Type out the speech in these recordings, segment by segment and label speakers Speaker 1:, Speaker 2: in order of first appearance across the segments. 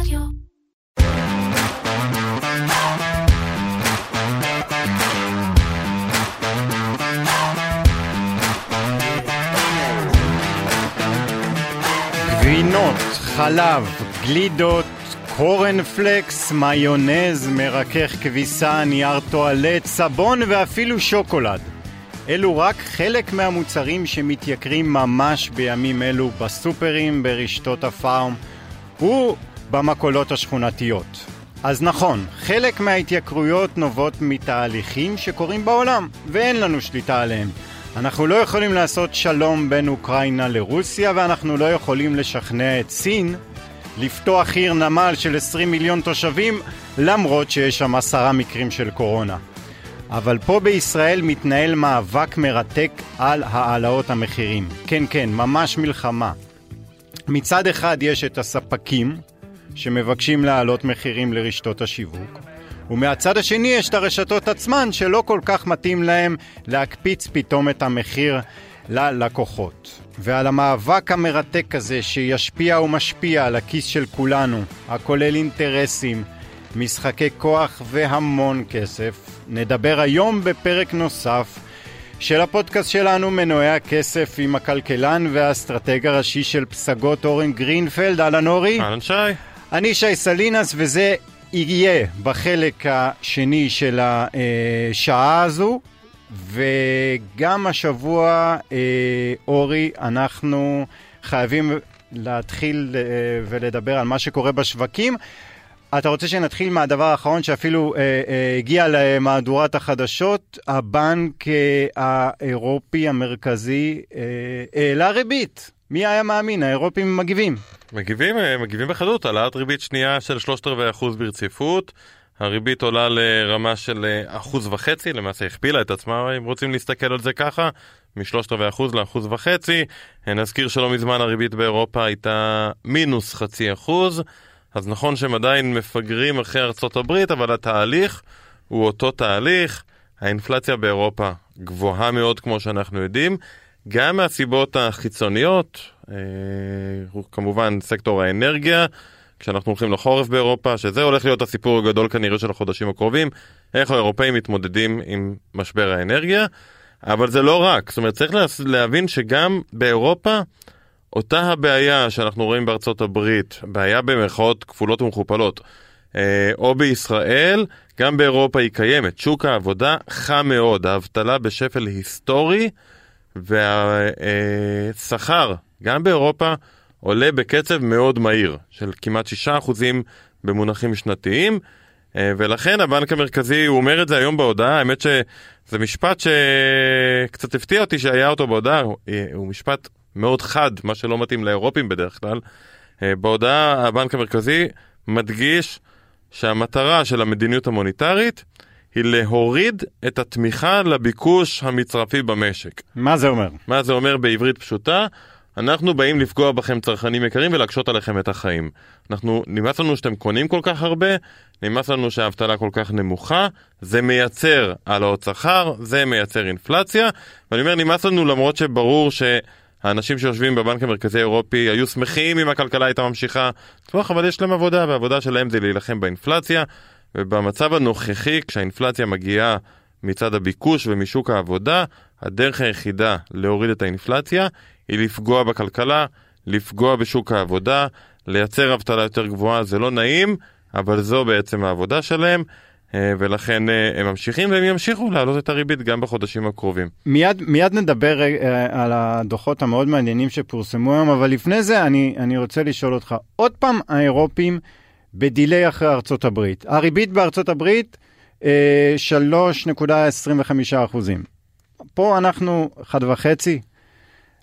Speaker 1: רדיו.
Speaker 2: גבינות, חלב, גלידות, קורנפלקס, מיונז, מרכך כביסה, נייר טואלט, סבון ואפילו שוקולד. אלו רק חלק מהמוצרים שמתייקרים ממש בימים אלו בסופרים, ברשתות הפארם ובמכולות השכונתיות. אז נכון, חלק מההתייקרויות נובעות מתהליכים שקורים בעולם, ואין לנו שליטה עליהם. אנחנו לא יכולים לעשות שלום בין אוקראינה לרוסיה, ואנחנו לא יכולים לשכנע את סין לפתוח עיר נמל של 20 מיליון תושבים, למרות שיש שם עשרה מקרים של קורונה. אבל פה בישראל מתנהל מאבק מרתק על העלאות המחירים. כן, כן, ממש מלחמה. מצד אחד יש את הספקים, שמבקשים להעלות מחירים לרשתות השיווק, ומהצד השני יש את הרשתות עצמן שלא כל כך מתאים להם להקפיץ פתאום את המחיר ללקוחות. ועל המאבק המרתק הזה שישפיע ומשפיע על הכיס של כולנו, הכולל אינטרסים, משחקי כוח והמון כסף, נדבר היום בפרק נוסף של הפודקאסט שלנו מנועי הכסף עם הכלכלן והאסטרטג הראשי של פסגות אורן גרינפלד, אהלן אורי.
Speaker 3: אהלן שי.
Speaker 2: אני שי סלינס וזה יהיה בחלק השני של השעה הזו, וגם השבוע, אה, אורי, אנחנו חייבים להתחיל אה, ולדבר על מה שקורה בשווקים. אתה רוצה שנתחיל מהדבר האחרון שאפילו אה, אה, הגיע למהדורת החדשות? הבנק אה, האירופי המרכזי אה, העלה ריבית. מי היה מאמין? האירופים מגיבים.
Speaker 3: מגיבים, אה, מגיבים בחדות, העלאת ריבית שנייה של שלושת רבעי אחוז ברציפות. הריבית עולה לרמה של אה, אחוז וחצי, למעשה הכפילה את עצמה, אם רוצים להסתכל על זה ככה, משלושת רבעי אחוז לאחוז וחצי. אה, נזכיר שלא מזמן הריבית באירופה הייתה מינוס חצי אחוז, אז נכון שהם עדיין מפגרים אחרי ארצות הברית, אבל התהליך הוא אותו תהליך. האינפלציה באירופה גבוהה מאוד כמו שאנחנו יודעים, גם מהסיבות החיצוניות, כמובן סקטור האנרגיה, כשאנחנו הולכים לחורף באירופה, שזה הולך להיות הסיפור הגדול כנראה של החודשים הקרובים, איך האירופאים מתמודדים עם משבר האנרגיה, אבל זה לא רק, זאת אומרת צריך להבין שגם באירופה אותה הבעיה שאנחנו רואים בארצות הברית, בעיה במרכאות כפולות ומכופלות, אה, או בישראל, גם באירופה היא קיימת. שוק העבודה חם מאוד, האבטלה בשפל היסטורי, והשכר, גם באירופה, עולה בקצב מאוד מהיר, של כמעט 6% במונחים שנתיים, אה, ולכן הבנק המרכזי, הוא אומר את זה היום בהודעה, האמת שזה משפט שקצת הפתיע אותי שהיה אותו בהודעה, הוא משפט מאוד חד, מה שלא מתאים לאירופים בדרך כלל. אה, בהודעה הבנק המרכזי מדגיש שהמטרה של המדיניות המוניטרית היא להוריד את התמיכה לביקוש המצרפי במשק.
Speaker 2: מה זה אומר?
Speaker 3: מה זה אומר בעברית פשוטה? אנחנו באים לפגוע בכם צרכנים יקרים ולהקשות עליכם את החיים. אנחנו, נמאס לנו שאתם קונים כל כך הרבה, נמאס לנו שהאבטלה כל כך נמוכה, זה מייצר העלאות שכר, זה מייצר אינפלציה, ואני אומר נמאס לנו למרות שברור ש... האנשים שיושבים בבנק המרכזי האירופי היו שמחים אם הכלכלה הייתה ממשיכה לצמוח, אבל יש להם עבודה, והעבודה שלהם זה להילחם באינפלציה, ובמצב הנוכחי, כשהאינפלציה מגיעה מצד הביקוש ומשוק העבודה, הדרך היחידה להוריד את האינפלציה היא לפגוע בכלכלה, לפגוע בשוק העבודה, לייצר אבטלה יותר גבוהה, זה לא נעים, אבל זו בעצם העבודה שלהם. אה, ולכן אה, הם ממשיכים והם ימשיכו להעלות את הריבית גם בחודשים הקרובים.
Speaker 2: מיד, מיד נדבר אה, על הדוחות המאוד מעניינים שפורסמו היום, אבל לפני זה אני, אני רוצה לשאול אותך, עוד פעם האירופים בדיליי אחרי ארצות הברית. הריבית בארצות הברית 3.25 אחוזים. פה אנחנו 1.5.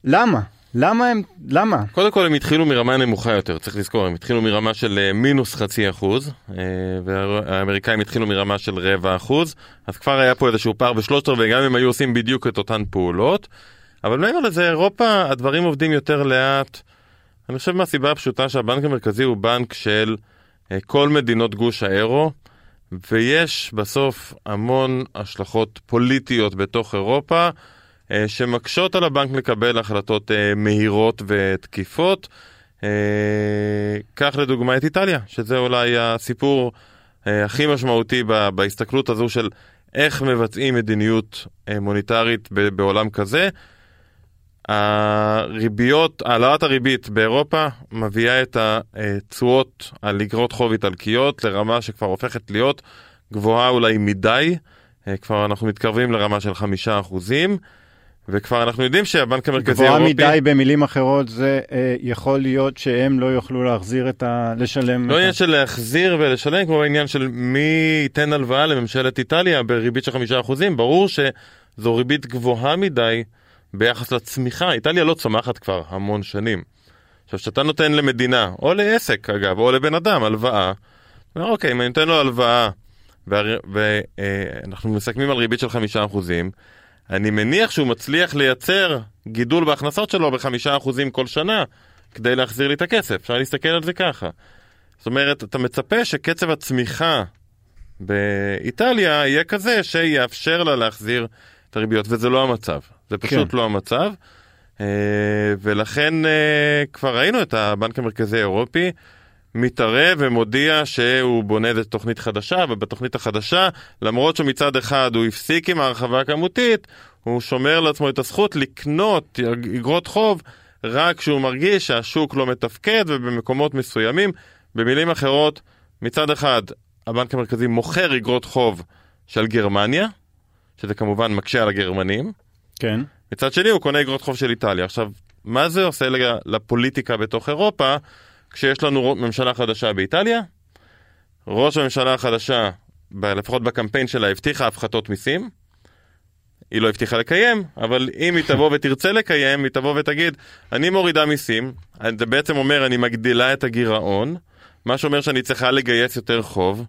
Speaker 2: למה? למה הם, למה?
Speaker 3: קודם כל הם התחילו מרמה נמוכה יותר, צריך לזכור, הם התחילו מרמה של אה, מינוס חצי אחוז, אה, והאמריקאים התחילו מרמה של רבע אחוז, אז כבר היה פה איזשהו פער בשלושת רבעי, גם אם היו עושים בדיוק את אותן פעולות, אבל מעבר לזה, אירופה, הדברים עובדים יותר לאט, אני חושב מהסיבה הפשוטה שהבנק המרכזי הוא בנק של אה, כל מדינות גוש האירו, ויש בסוף המון השלכות פוליטיות בתוך אירופה. אה, שמקשות על הבנק לקבל החלטות אה, מהירות ותקיפות. אה, קח לדוגמה את איטליה, שזה אולי הסיפור אה, הכי משמעותי בהסתכלות הזו של איך מבצעים מדיניות אה, מוניטרית בעולם כזה. הריביות, העלאת הריבית באירופה מביאה את התשואות על אגרות חוב איטלקיות לרמה שכבר הופכת להיות גבוהה אולי מדי, אה, כבר אנחנו מתקרבים לרמה של חמישה אחוזים. וכבר אנחנו יודעים שהבנק המרכזי האירופי...
Speaker 2: גבוהה מדי במילים אחרות זה אה, יכול להיות שהם לא יוכלו להחזיר את ה... לשלם...
Speaker 3: לא עניין של להחזיר ולשלם, כמו העניין של מי ייתן הלוואה לממשלת איטליה בריבית של חמישה אחוזים, ברור שזו ריבית גבוהה מדי ביחס לצמיחה. איטליה לא צומחת כבר המון שנים. עכשיו, כשאתה נותן למדינה, או לעסק אגב, או לבן אדם, הלוואה, אוקיי, אם אני נותן לו הלוואה ואנחנו אה, מסכמים על ריבית של חמישה אחוזים, אני מניח שהוא מצליח לייצר גידול בהכנסות שלו בחמישה אחוזים כל שנה כדי להחזיר לי את הכסף. אפשר להסתכל על זה ככה. זאת אומרת, אתה מצפה שקצב הצמיחה באיטליה יהיה כזה שיאפשר לה להחזיר את הריביות, וזה לא המצב. זה פשוט כן. לא המצב. אה, ולכן אה, כבר ראינו את הבנק המרכזי האירופי מתערב ומודיע שהוא בונה איזה תוכנית חדשה, ובתוכנית החדשה, למרות שמצד אחד הוא הפסיק עם ההרחבה הכמותית, הוא שומר לעצמו את הזכות לקנות אגרות חוב רק כשהוא מרגיש שהשוק לא מתפקד ובמקומות מסוימים. במילים אחרות, מצד אחד הבנק המרכזי מוכר אגרות חוב של גרמניה, שזה כמובן מקשה על הגרמנים.
Speaker 2: כן.
Speaker 3: מצד שני הוא קונה אגרות חוב של איטליה. עכשיו, מה זה עושה לפוליטיקה בתוך אירופה? כשיש לנו ממשלה חדשה באיטליה, ראש הממשלה החדשה, לפחות בקמפיין שלה, הבטיחה הפחתות מיסים. היא לא הבטיחה לקיים, אבל אם היא תבוא ותרצה לקיים, היא תבוא ותגיד, אני מורידה מיסים, זה בעצם אומר אני מגדילה את הגירעון, מה שאומר שאני צריכה לגייס יותר חוב,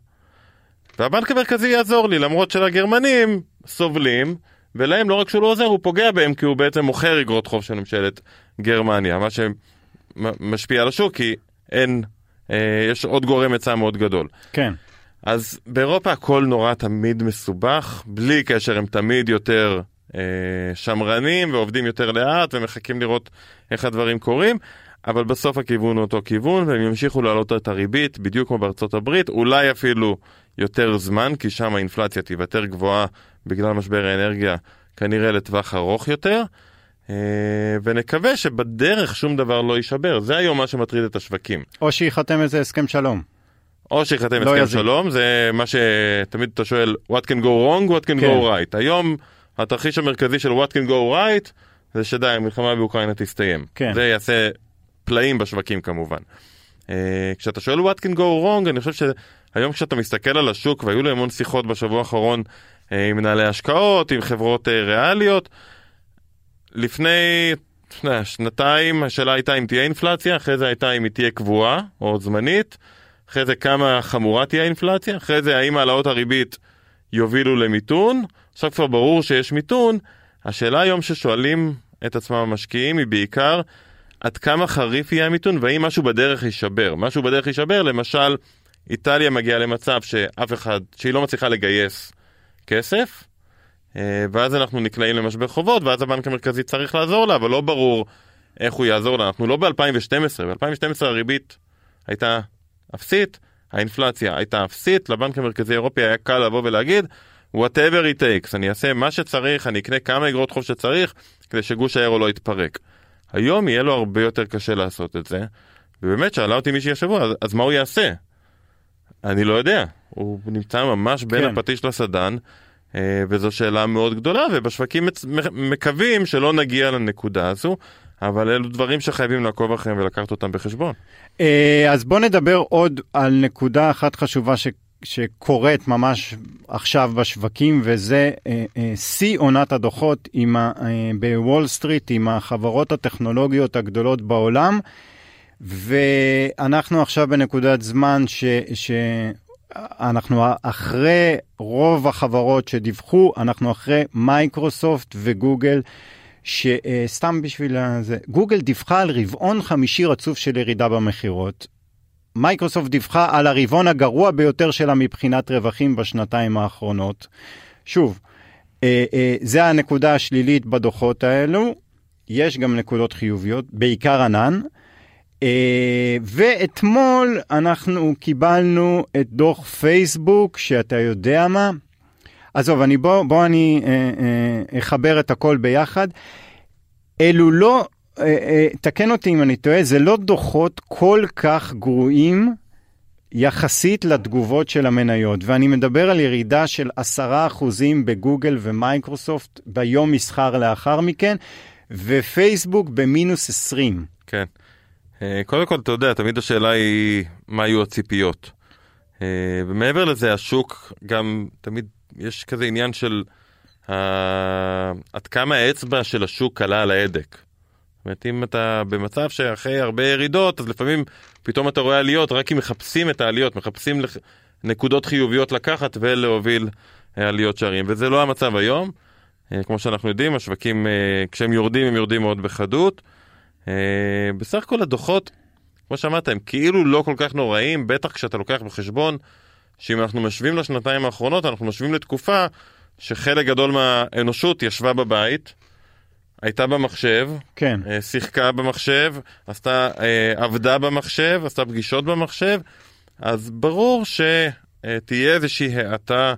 Speaker 3: והבנק המרכזי יעזור לי, למרות שלגרמנים סובלים, ולהם לא רק שהוא לא עוזר, הוא פוגע בהם כי הוא בעצם מוכר אגרות חוב של ממשלת גרמניה, מה שמשפיע על השוק, כי אין, אה, יש עוד גורם היצע מאוד גדול.
Speaker 2: כן.
Speaker 3: אז באירופה הכל נורא תמיד מסובך, בלי קשר הם תמיד יותר אה, שמרנים ועובדים יותר לאט ומחכים לראות איך הדברים קורים, אבל בסוף הכיוון הוא אותו כיוון והם ימשיכו להעלות את הריבית בדיוק כמו בארצות הברית, אולי אפילו יותר זמן, כי שם האינפלציה תיוותר גבוהה בגלל משבר האנרגיה כנראה לטווח ארוך יותר. אה, ונקווה שבדרך שום דבר לא יישבר, זה היום מה שמטריד את השווקים.
Speaker 2: או שייחתם איזה הסכם שלום.
Speaker 3: או שייחתם לא הסכם יזיק. שלום, זה מה שתמיד אתה שואל, what can go wrong, what can כן. go right. היום התרחיש המרכזי של what can go right זה שדי, המלחמה באוקראינה תסתיים. כן. זה יעשה פלאים בשווקים כמובן. Uh, כשאתה שואל what can go wrong, אני חושב שהיום כשאתה מסתכל על השוק, והיו לי המון שיחות בשבוע האחרון uh, עם מנהלי השקעות, עם חברות uh, ריאליות, לפני שנתיים השאלה הייתה אם תהיה אינפלציה, אחרי זה הייתה אם היא תהיה קבועה או זמנית, אחרי זה כמה חמורה תהיה האינפלציה, אחרי זה האם העלאות הריבית יובילו למיתון, עכשיו כבר ברור שיש מיתון, השאלה היום ששואלים את עצמם המשקיעים היא בעיקר עד כמה חריף יהיה המיתון והאם משהו בדרך יישבר. משהו בדרך יישבר, למשל, איטליה מגיעה למצב שאף אחד, שהיא לא מצליחה לגייס כסף, ואז אנחנו נקלעים למשבר חובות, ואז הבנק המרכזי צריך לעזור לה, אבל לא ברור איך הוא יעזור לה. אנחנו לא ב-2012, ב-2012 הריבית הייתה אפסית, האינפלציה הייתה אפסית, לבנק המרכזי האירופי היה קל לבוא ולהגיד, whatever it takes, אני אעשה מה שצריך, אני אקנה כמה אגרות חוב שצריך, כדי שגוש האירו לא יתפרק. היום יהיה לו הרבה יותר קשה לעשות את זה, ובאמת שאלה אותי מישהי השבוע, אז, אז מה הוא יעשה? אני לא יודע, הוא נמצא ממש בין כן. הפטיש לסדן, אה, וזו שאלה מאוד גדולה, ובשווקים מקווים שלא נגיע לנקודה הזו. אבל אלו דברים שחייבים לעקוב אחריהם ולקחת אותם בחשבון.
Speaker 2: אה, אז בוא נדבר עוד על נקודה אחת חשובה ש... שקורית ממש עכשיו בשווקים, וזה אה, שיא עונת הדוחות ה, בוול סטריט עם החברות הטכנולוגיות הגדולות בעולם, ואנחנו עכשיו בנקודת זמן ש, ש, אנחנו אחרי רוב החברות שדיווחו, אנחנו אחרי מייקרוסופט וגוגל, שסתם בשביל זה, גוגל דיווחה על רבעון חמישי רצוף של ירידה במכירות. מייקרוסופט דיווחה על הרבעון הגרוע ביותר שלה מבחינת רווחים בשנתיים האחרונות. שוב, אה, אה, זה הנקודה השלילית בדוחות האלו. יש גם נקודות חיוביות, בעיקר ענן. אה, ואתמול אנחנו קיבלנו את דוח פייסבוק, שאתה יודע מה? עזוב, אני בוא, בוא אני אה, אה, אחבר את הכל ביחד. אלו לא, אה, אה, תקן אותי אם אני טועה, זה לא דוחות כל כך גרועים יחסית לתגובות של המניות, ואני מדבר על ירידה של 10% בגוגל ומייקרוסופט ביום מסחר לאחר מכן, ופייסבוק במינוס 20.
Speaker 3: כן. אה, קודם כל, אתה יודע, תמיד השאלה היא מה היו הציפיות. אה, ומעבר לזה, השוק גם תמיד, יש כזה עניין של עד כמה האצבע של השוק קלה על ההדק. זאת אומרת, אם אתה במצב שאחרי הרבה ירידות, אז לפעמים פתאום אתה רואה עליות, רק אם מחפשים את העליות, מחפשים. נקודות חיוביות לקחת ולהוביל עליות שערים, וזה לא המצב היום. כמו שאנחנו יודעים, השווקים, כשהם יורדים, הם יורדים מאוד בחדות. אה, בסך הכל הדוחות, כמו שאמרת, הם כאילו לא כל כך נוראים, בטח כשאתה לוקח בחשבון שאם אנחנו משווים לשנתיים האחרונות, אנחנו משווים לתקופה שחלק גדול מהאנושות ישבה בבית, הייתה במחשב,
Speaker 2: כן.
Speaker 3: אה, שיחקה במחשב, עשתה, אה, עבדה במחשב, עשתה פגישות במחשב, אז ברור שתהיה איזושהי האטה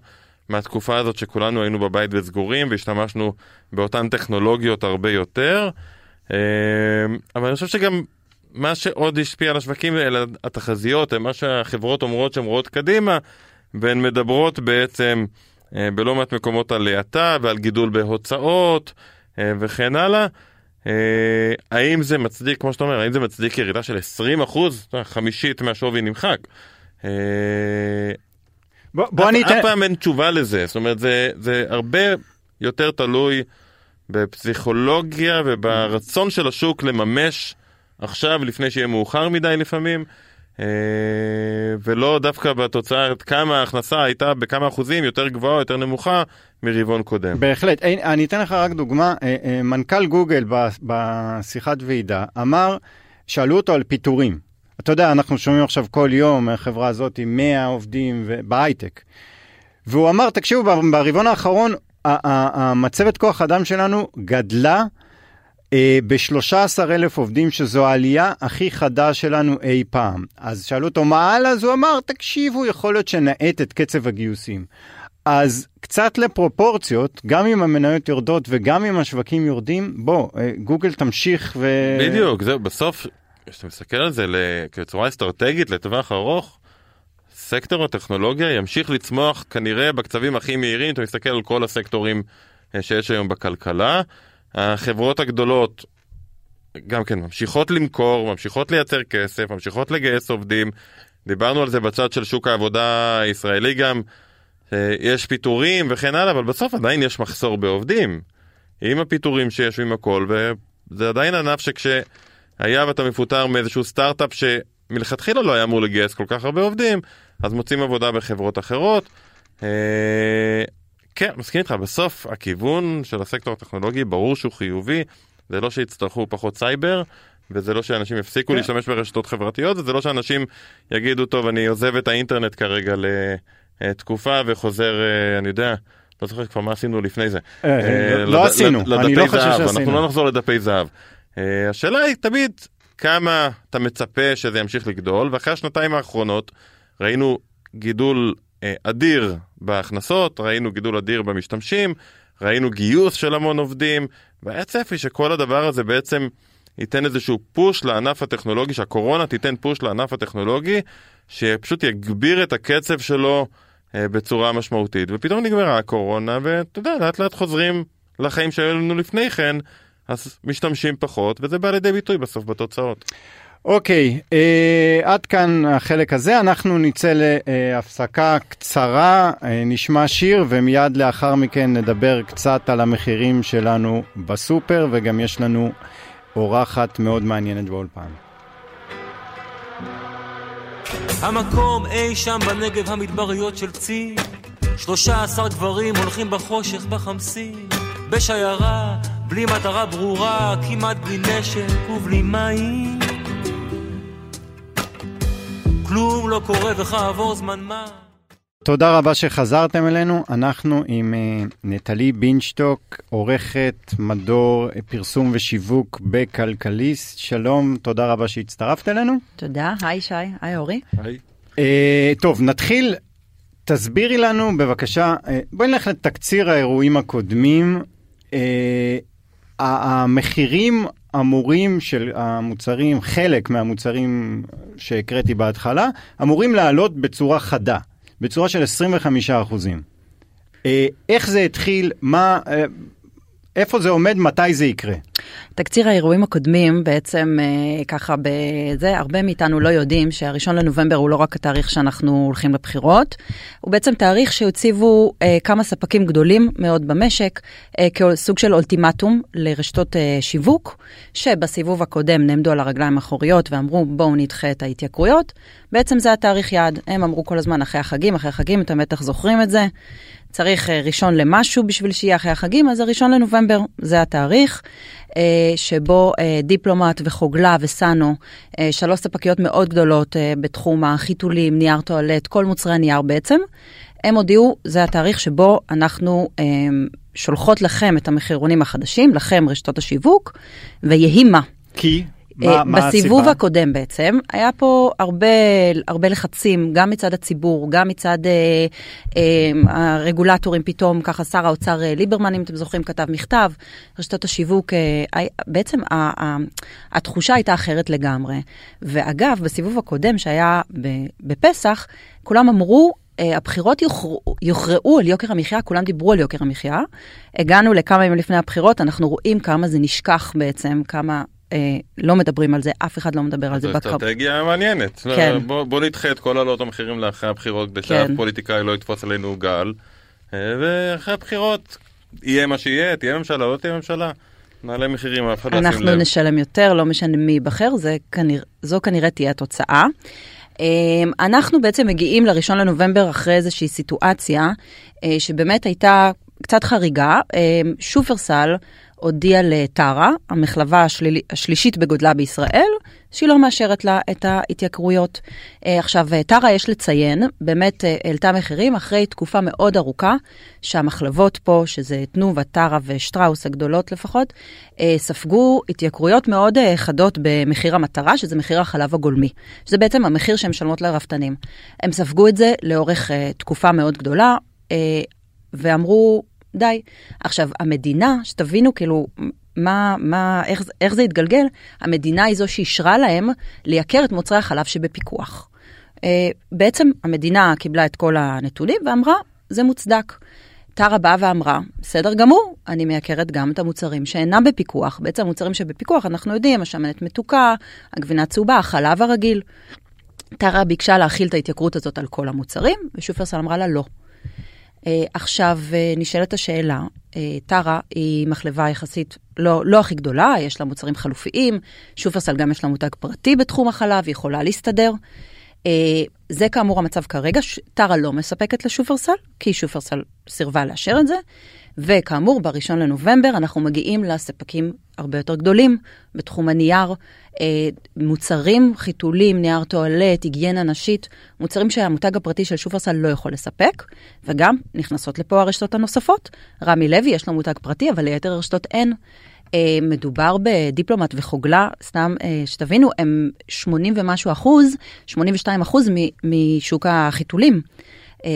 Speaker 3: מהתקופה הזאת שכולנו היינו בבית וסגורים והשתמשנו באותן טכנולוגיות הרבה יותר. אמ, אבל אני חושב שגם מה שעוד השפיע על השווקים אלה התחזיות, מה שהחברות אומרות שהן רואות קדימה, והן מדברות בעצם אה, בלא מעט מקומות על האטה ועל גידול בהוצאות אה, וכן הלאה. אה, האם זה מצדיק, כמו שאתה אומר, האם זה מצדיק ירידה של 20 אחוז, חמישית מהשווי נמחק? בוא, בוא אני אתן... אף פעם אין תשובה לזה, זאת אומרת זה, זה הרבה יותר תלוי בפסיכולוגיה וברצון של השוק לממש עכשיו לפני שיהיה מאוחר מדי לפעמים. אה, ולא דווקא בתוצאה כמה ההכנסה הייתה בכמה אחוזים יותר גבוהה או יותר נמוכה מרבעון קודם.
Speaker 2: בהחלט. אני אתן לך רק דוגמה, אה, אה, מנכ"ל גוגל בשיחת ועידה אמר, שאלו אותו על פיטורים. אתה יודע, אנחנו שומעים עכשיו כל יום מהחברה הזאת 100 עובדים בהייטק. והוא אמר, תקשיבו, ברבעון האחרון המצבת כוח אדם שלנו גדלה אה, ב-13 אלף עובדים, שזו העלייה הכי חדה שלנו אי פעם. אז שאלו אותו מה הלאה, אז הוא אמר, תקשיבו, יכול להיות שנאט את קצב הגיוסים. אז קצת לפרופורציות, גם אם המניות יורדות וגם אם השווקים יורדים, בוא, אה, גוגל תמשיך ו...
Speaker 3: בדיוק, זהו, בסוף, כשאתה מסתכל על זה כצורה אסטרטגית לטווח ארוך, סקטור הטכנולוגיה ימשיך לצמוח כנראה בקצבים הכי מהירים, אתה מסתכל על כל הסקטורים אה, שיש היום בכלכלה. החברות הגדולות גם כן ממשיכות למכור, ממשיכות לייצר כסף, ממשיכות לגייס עובדים. דיברנו על זה בצד של שוק העבודה הישראלי גם, אה, יש פיטורים וכן הלאה, אבל בסוף עדיין יש מחסור בעובדים. עם הפיטורים שיש עם הכל, וזה עדיין ענף שכשהיה ואתה מפוטר מאיזשהו סטארט-אפ שמלכתחילה לא היה אמור לגייס כל כך הרבה עובדים, אז מוצאים עבודה בחברות אחרות. אה, כן, מסכים איתך, בסוף הכיוון של הסקטור הטכנולוגי ברור שהוא חיובי, זה לא שיצטרכו פחות סייבר, וזה לא שאנשים יפסיקו כן. להשתמש ברשתות חברתיות, וזה לא שאנשים יגידו, טוב, אני עוזב את האינטרנט כרגע לתקופה וחוזר, אה, אני יודע, לא זוכר כבר מה עשינו לפני זה.
Speaker 2: אה, לא עשינו, אני לא חושב שעשינו.
Speaker 3: אנחנו לא נחזור לדפי זהב. השאלה היא תמיד כמה אתה מצפה שזה ימשיך לגדול, ואחרי השנתיים האחרונות ראינו גידול אה, אדיר בהכנסות, ראינו גידול אדיר במשתמשים, ראינו גיוס של המון עובדים, והיה צפי שכל הדבר הזה בעצם ייתן איזשהו פוש לענף הטכנולוגי, שהקורונה תיתן פוש לענף הטכנולוגי, שפשוט יגביר את הקצב שלו אה, בצורה משמעותית. ופתאום נגמרה הקורונה, ואתה יודע, לאט לאט חוזרים לחיים שהיו לנו לפני כן, אז משתמשים פחות, וזה בא לידי ביטוי בסוף בתוצאות.
Speaker 2: אוקיי, אה, עד כאן החלק הזה, אנחנו נצא להפסקה קצרה, אה, נשמע שיר ומיד לאחר מכן נדבר קצת על המחירים שלנו בסופר וגם יש לנו אורחת מאוד מעניינת באולפן. המקום אי שם בנגב המדבריות של צי, שלושה עשר גברים הולכים בחושך בחמסין, בשיירה, בלי מטרה ברורה, כמעט בלי נשק ובלי מים. כלום לא קורה וכעבור זמן מה תודה רבה שחזרתם אלינו. אנחנו עם uh, נטלי בינשטוק, עורכת מדור פרסום ושיווק בכלכליסט. שלום, תודה רבה שהצטרפת אלינו.
Speaker 1: תודה, היי שי, היי אורי.
Speaker 3: היי.
Speaker 2: Uh, טוב, נתחיל. תסבירי לנו בבקשה, uh, בואי נלך לתקציר האירועים הקודמים. Uh, המחירים אמורים של המוצרים, חלק מהמוצרים שהקראתי בהתחלה, אמורים לעלות בצורה חדה, בצורה של 25 אחוזים. אה, איך זה התחיל, מה, אה, איפה זה עומד, מתי זה יקרה?
Speaker 1: תקציר האירועים הקודמים בעצם אה, ככה בזה הרבה מאיתנו לא יודעים שהראשון לנובמבר הוא לא רק התאריך שאנחנו הולכים לבחירות, הוא בעצם תאריך שהציבו אה, כמה ספקים גדולים מאוד במשק אה, כסוג של אולטימטום לרשתות שיווק, שבסיבוב הקודם נעמדו על הרגליים האחוריות ואמרו בואו נדחה את ההתייקרויות, בעצם זה התאריך יעד, הם אמרו כל הזמן אחרי החגים, אחרי החגים, אתם בטח זוכרים את זה. צריך ראשון למשהו בשביל שיהיה אחרי החגים, אז הראשון לנובמבר זה התאריך. אה, שבו אה, דיפלומט וחוגלה וסאנו, שלוש ספקיות מאוד גדולות בתחום החיתולים, נייר טואלט, כל מוצרי הנייר בעצם, הם הודיעו, זה התאריך שבו אנחנו שולחות לכם את המחירונים החדשים, לכם רשתות השיווק, ויהי מה.
Speaker 2: כי? מה,
Speaker 1: מה בסיבוב הסיבה? הקודם בעצם, היה פה הרבה, הרבה לחצים, גם מצד הציבור, גם מצד אה, אה, הרגולטורים פתאום, ככה שר האוצר אה, ליברמן, אם אתם זוכרים, כתב מכתב, רשתות השיווק, אה, בעצם ה, ה, התחושה הייתה אחרת לגמרי. ואגב, בסיבוב הקודם שהיה בפסח, כולם אמרו, Uh, הבחירות יוכרעו, יוכרעו על יוקר המחיה, כולם דיברו על יוקר המחיה. הגענו לכמה ימים לפני הבחירות, אנחנו רואים כמה זה נשכח בעצם, כמה אה, לא מדברים על זה, אף אחד לא מדבר על זה.
Speaker 3: זו אסטרטגיה מעניינת. כן. בוא, בוא נדחה את כל העלות המחירים לאחרי הבחירות, כדי כן. שאף פוליטיקאי לא יתפוס עלינו גל. אה, ואחרי הבחירות יהיה מה שיהיה, תהיה ממשלה, לא תהיה ממשלה. נעלה מחירים, אף אחד לא ישים לב.
Speaker 1: אנחנו נשלם יותר, לא משנה מי ייבחר, כנרא, זו כנראה תהיה התוצאה. אה, אנחנו בעצם מגיעים לראשון לנובמבר אחרי איזושהי סיטואציה אה, שבאמת הייתה קצת חריגה. שופרסל הודיעה לטרה, המחלבה השליל... השלישית בגודלה בישראל, שהיא לא מאשרת לה את ההתייקרויות. אה, עכשיו, אה, טרה, יש לציין, באמת אה, העלתה מחירים אחרי תקופה מאוד ארוכה, שהמחלבות פה, שזה תנובה, טרה ושטראוס הגדולות לפחות, ספגו התייקרויות מאוד חדות במחיר המטרה, שזה מחיר החלב הגולמי. שזה בעצם המחיר שהן משלמות לרפתנים. הם ספגו את זה לאורך תקופה מאוד גדולה, ואמרו, די. עכשיו, המדינה, שתבינו כאילו מה, מה, איך, איך זה התגלגל, המדינה היא זו שאישרה להם לייקר את מוצרי החלב שבפיקוח. Uh, בעצם המדינה קיבלה את כל הנתונים ואמרה, זה מוצדק. טרה באה ואמרה, בסדר גמור, אני מייקרת גם את המוצרים שאינם בפיקוח. בעצם המוצרים שבפיקוח, אנחנו יודעים, השמנת מתוקה, הגבינה צהובה, החלב הרגיל. טרה ביקשה להכיל את ההתייקרות הזאת על כל המוצרים, ושופרסל אמרה לה לא. אה, עכשיו אה, נשאלת השאלה, אה, טרה היא מחלבה יחסית לא, לא הכי גדולה, יש לה מוצרים חלופיים, שופרסל גם יש לה מותג פרטי בתחום החלב, היא יכולה להסתדר. זה כאמור המצב כרגע, טרה לא מספקת לשופרסל, כי שופרסל סירבה לאשר את זה. וכאמור, בראשון לנובמבר אנחנו מגיעים לספקים הרבה יותר גדולים בתחום הנייר, אה, מוצרים, חיתולים, נייר טואלט, היגיינה נשית, מוצרים שהמותג הפרטי של שופרסל לא יכול לספק, וגם נכנסות לפה הרשתות הנוספות. רמי לוי, יש לו מותג פרטי, אבל ליתר הרשתות אין. אה, מדובר בדיפלומט וחוגלה, סתם אה, שתבינו, הם 80 ומשהו אחוז, 82 אחוז משוק החיתולים.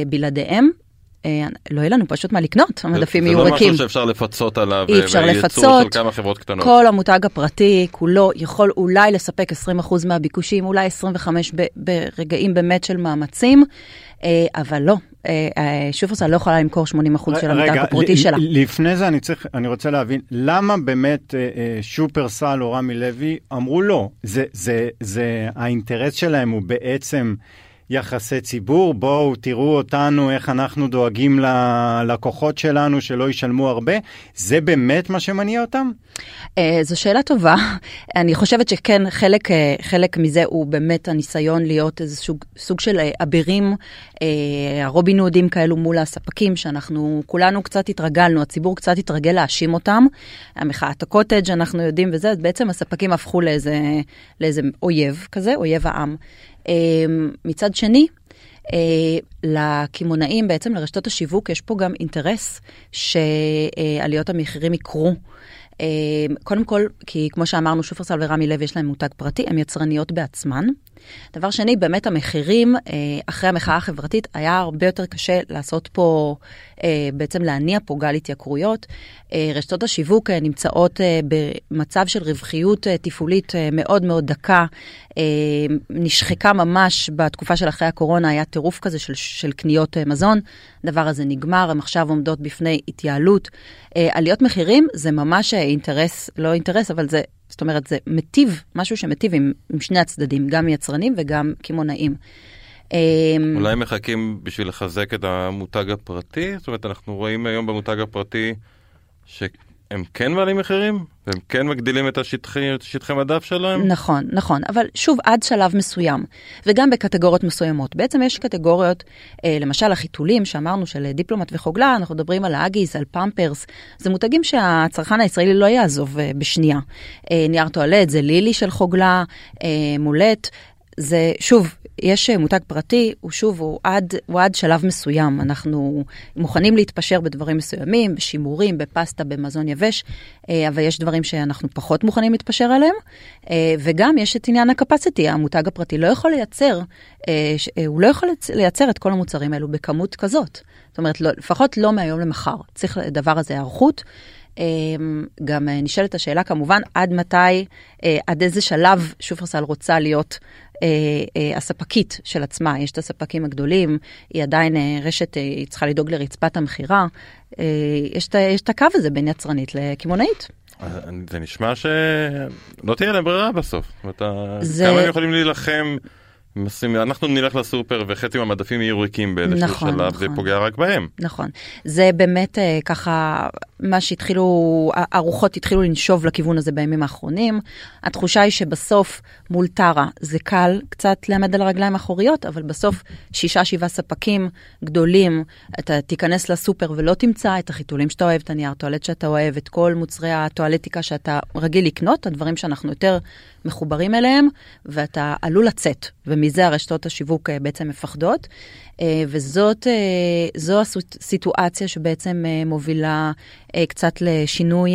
Speaker 1: בלעדיהם אה, לא יהיה לנו פשוט מה לקנות, המדפים יהיו ריקים.
Speaker 3: זה לא משהו שאפשר לפצות עליו,
Speaker 1: אי אפשר לפצות,
Speaker 3: של כמה חברות קטנות.
Speaker 1: כל המותג הפרטי כולו יכול אולי לספק 20% מהביקושים, אולי 25 ברגעים באמת של מאמצים, אה, אבל לא, אה, שופרסל לא יכולה למכור 80% של המותג הפרטי שלה.
Speaker 2: לפני זה אני צריך, אני רוצה להבין, למה באמת שופרסל או רמי לוי אמרו לא? זה, זה, זה, האינטרס שלהם הוא בעצם... יחסי ציבור, בואו תראו אותנו, איך אנחנו דואגים ללקוחות שלנו שלא ישלמו הרבה, זה באמת מה שמניע אותם?
Speaker 1: Uh, זו שאלה טובה. אני חושבת שכן, חלק, uh, חלק מזה הוא באמת הניסיון להיות איזה סוג, סוג של uh, אבירים, הרובין הודים כאלו מול הספקים, שאנחנו כולנו קצת התרגלנו, הציבור קצת התרגל להאשים אותם. המחאת הקוטג', אנחנו יודעים וזה, אז בעצם הספקים הפכו לאיזה, לאיזה אויב כזה, אויב העם. אמ, מצד שני, אה, לקמעונאים, בעצם לרשתות השיווק, יש פה גם אינטרס שעליות המחירים יקרו. אה, קודם כל, כי כמו שאמרנו, שופרסל ורמי לוי יש להם מותג פרטי, הן יצרניות בעצמן. דבר שני, באמת המחירים, אה, אחרי המחאה החברתית, היה הרבה יותר קשה לעשות פה, אה, בעצם להניע פה גל התייקרויות. אה, רשתות השיווק נמצאות במצב של רווחיות תפעולית מאוד מאוד דקה, נשחקה ממש בתקופה של אחרי הקורונה, היה טירוף כזה של, של קניות מזון. הדבר הזה נגמר, הן עכשיו עומדות בפני התייעלות. עליות מחירים זה ממש אינטרס, לא אינטרס, אבל זה זאת אומרת, זה מטיב, משהו שמטיב עם, עם שני הצדדים, גם יצרנים וגם קמעונאים.
Speaker 3: אמ, אולי מחכים בשביל לחזק את המותג הפרטי? זאת אומרת, אנחנו רואים היום במותג הפרטי ש... הם כן מעלים מחירים? והם כן מגדילים את השטחי, שטחי מדף שלהם?
Speaker 1: נכון, נכון, אבל שוב עד שלב מסוים, וגם בקטגוריות מסוימות. בעצם יש קטגוריות, אה, למשל החיתולים שאמרנו של דיפלומט וחוגלה, אנחנו מדברים על האגיס, על פמפרס, זה מותגים שהצרכן הישראלי לא יעזוב אה, בשנייה. אה, נייר טואלט זה לילי של חוגלה, אה, מולט, זה שוב, יש אה, מותג פרטי, הוא שוב, הוא עד, הוא עד שלב מסוים. אנחנו מוכנים להתפשר בדברים מסוימים, בשימורים, בפסטה, במזון יבש, אה, אבל יש דברים שאנחנו פחות מוכנים להתפשר עליהם. אה, וגם יש את עניין הקפסיטי, המותג הפרטי לא יכול לייצר, הוא לא יכול לייצר את כל המוצרים האלו בכמות כזאת. זאת אומרת, לא, לפחות לא מהיום למחר. צריך לדבר הזה היערכות. גם נשאלת השאלה כמובן, עד מתי, עד איזה שלב שופרסל רוצה להיות הספקית של עצמה, יש את הספקים הגדולים, היא עדיין אה, רשת, אה, היא צריכה לדאוג לרצפת המכירה, אה, יש, יש את הקו הזה בין יצרנית לקמעונאית.
Speaker 3: זה נשמע שלא תהיה להם ברירה בסוף. זה... כמה הם יכולים להילחם אנחנו נלך לסופר וחצי מהמדפים יהיו ריקים באיזשהו נכון, שלב, נכון. זה פוגע רק בהם.
Speaker 1: נכון. זה באמת אה, ככה, מה שהתחילו, הרוחות התחילו לנשוב לכיוון הזה בימים האחרונים. התחושה היא שבסוף מול טרה זה קל קצת לעמד על הרגליים האחוריות, אבל בסוף שישה שבעה ספקים גדולים, אתה תיכנס לסופר ולא תמצא את החיתולים שאתה אוהב, את הנייר טואלט שאתה אוהב, את כל מוצרי הטואלטיקה שאתה רגיל לקנות, הדברים שאנחנו יותר מחוברים אליהם, ואתה עלול לצאת. ומזה הרשתות השיווק אה, בעצם מפחדות. אה, וזאת אה, הסיטואציה שבעצם מובילה קצת לשינוי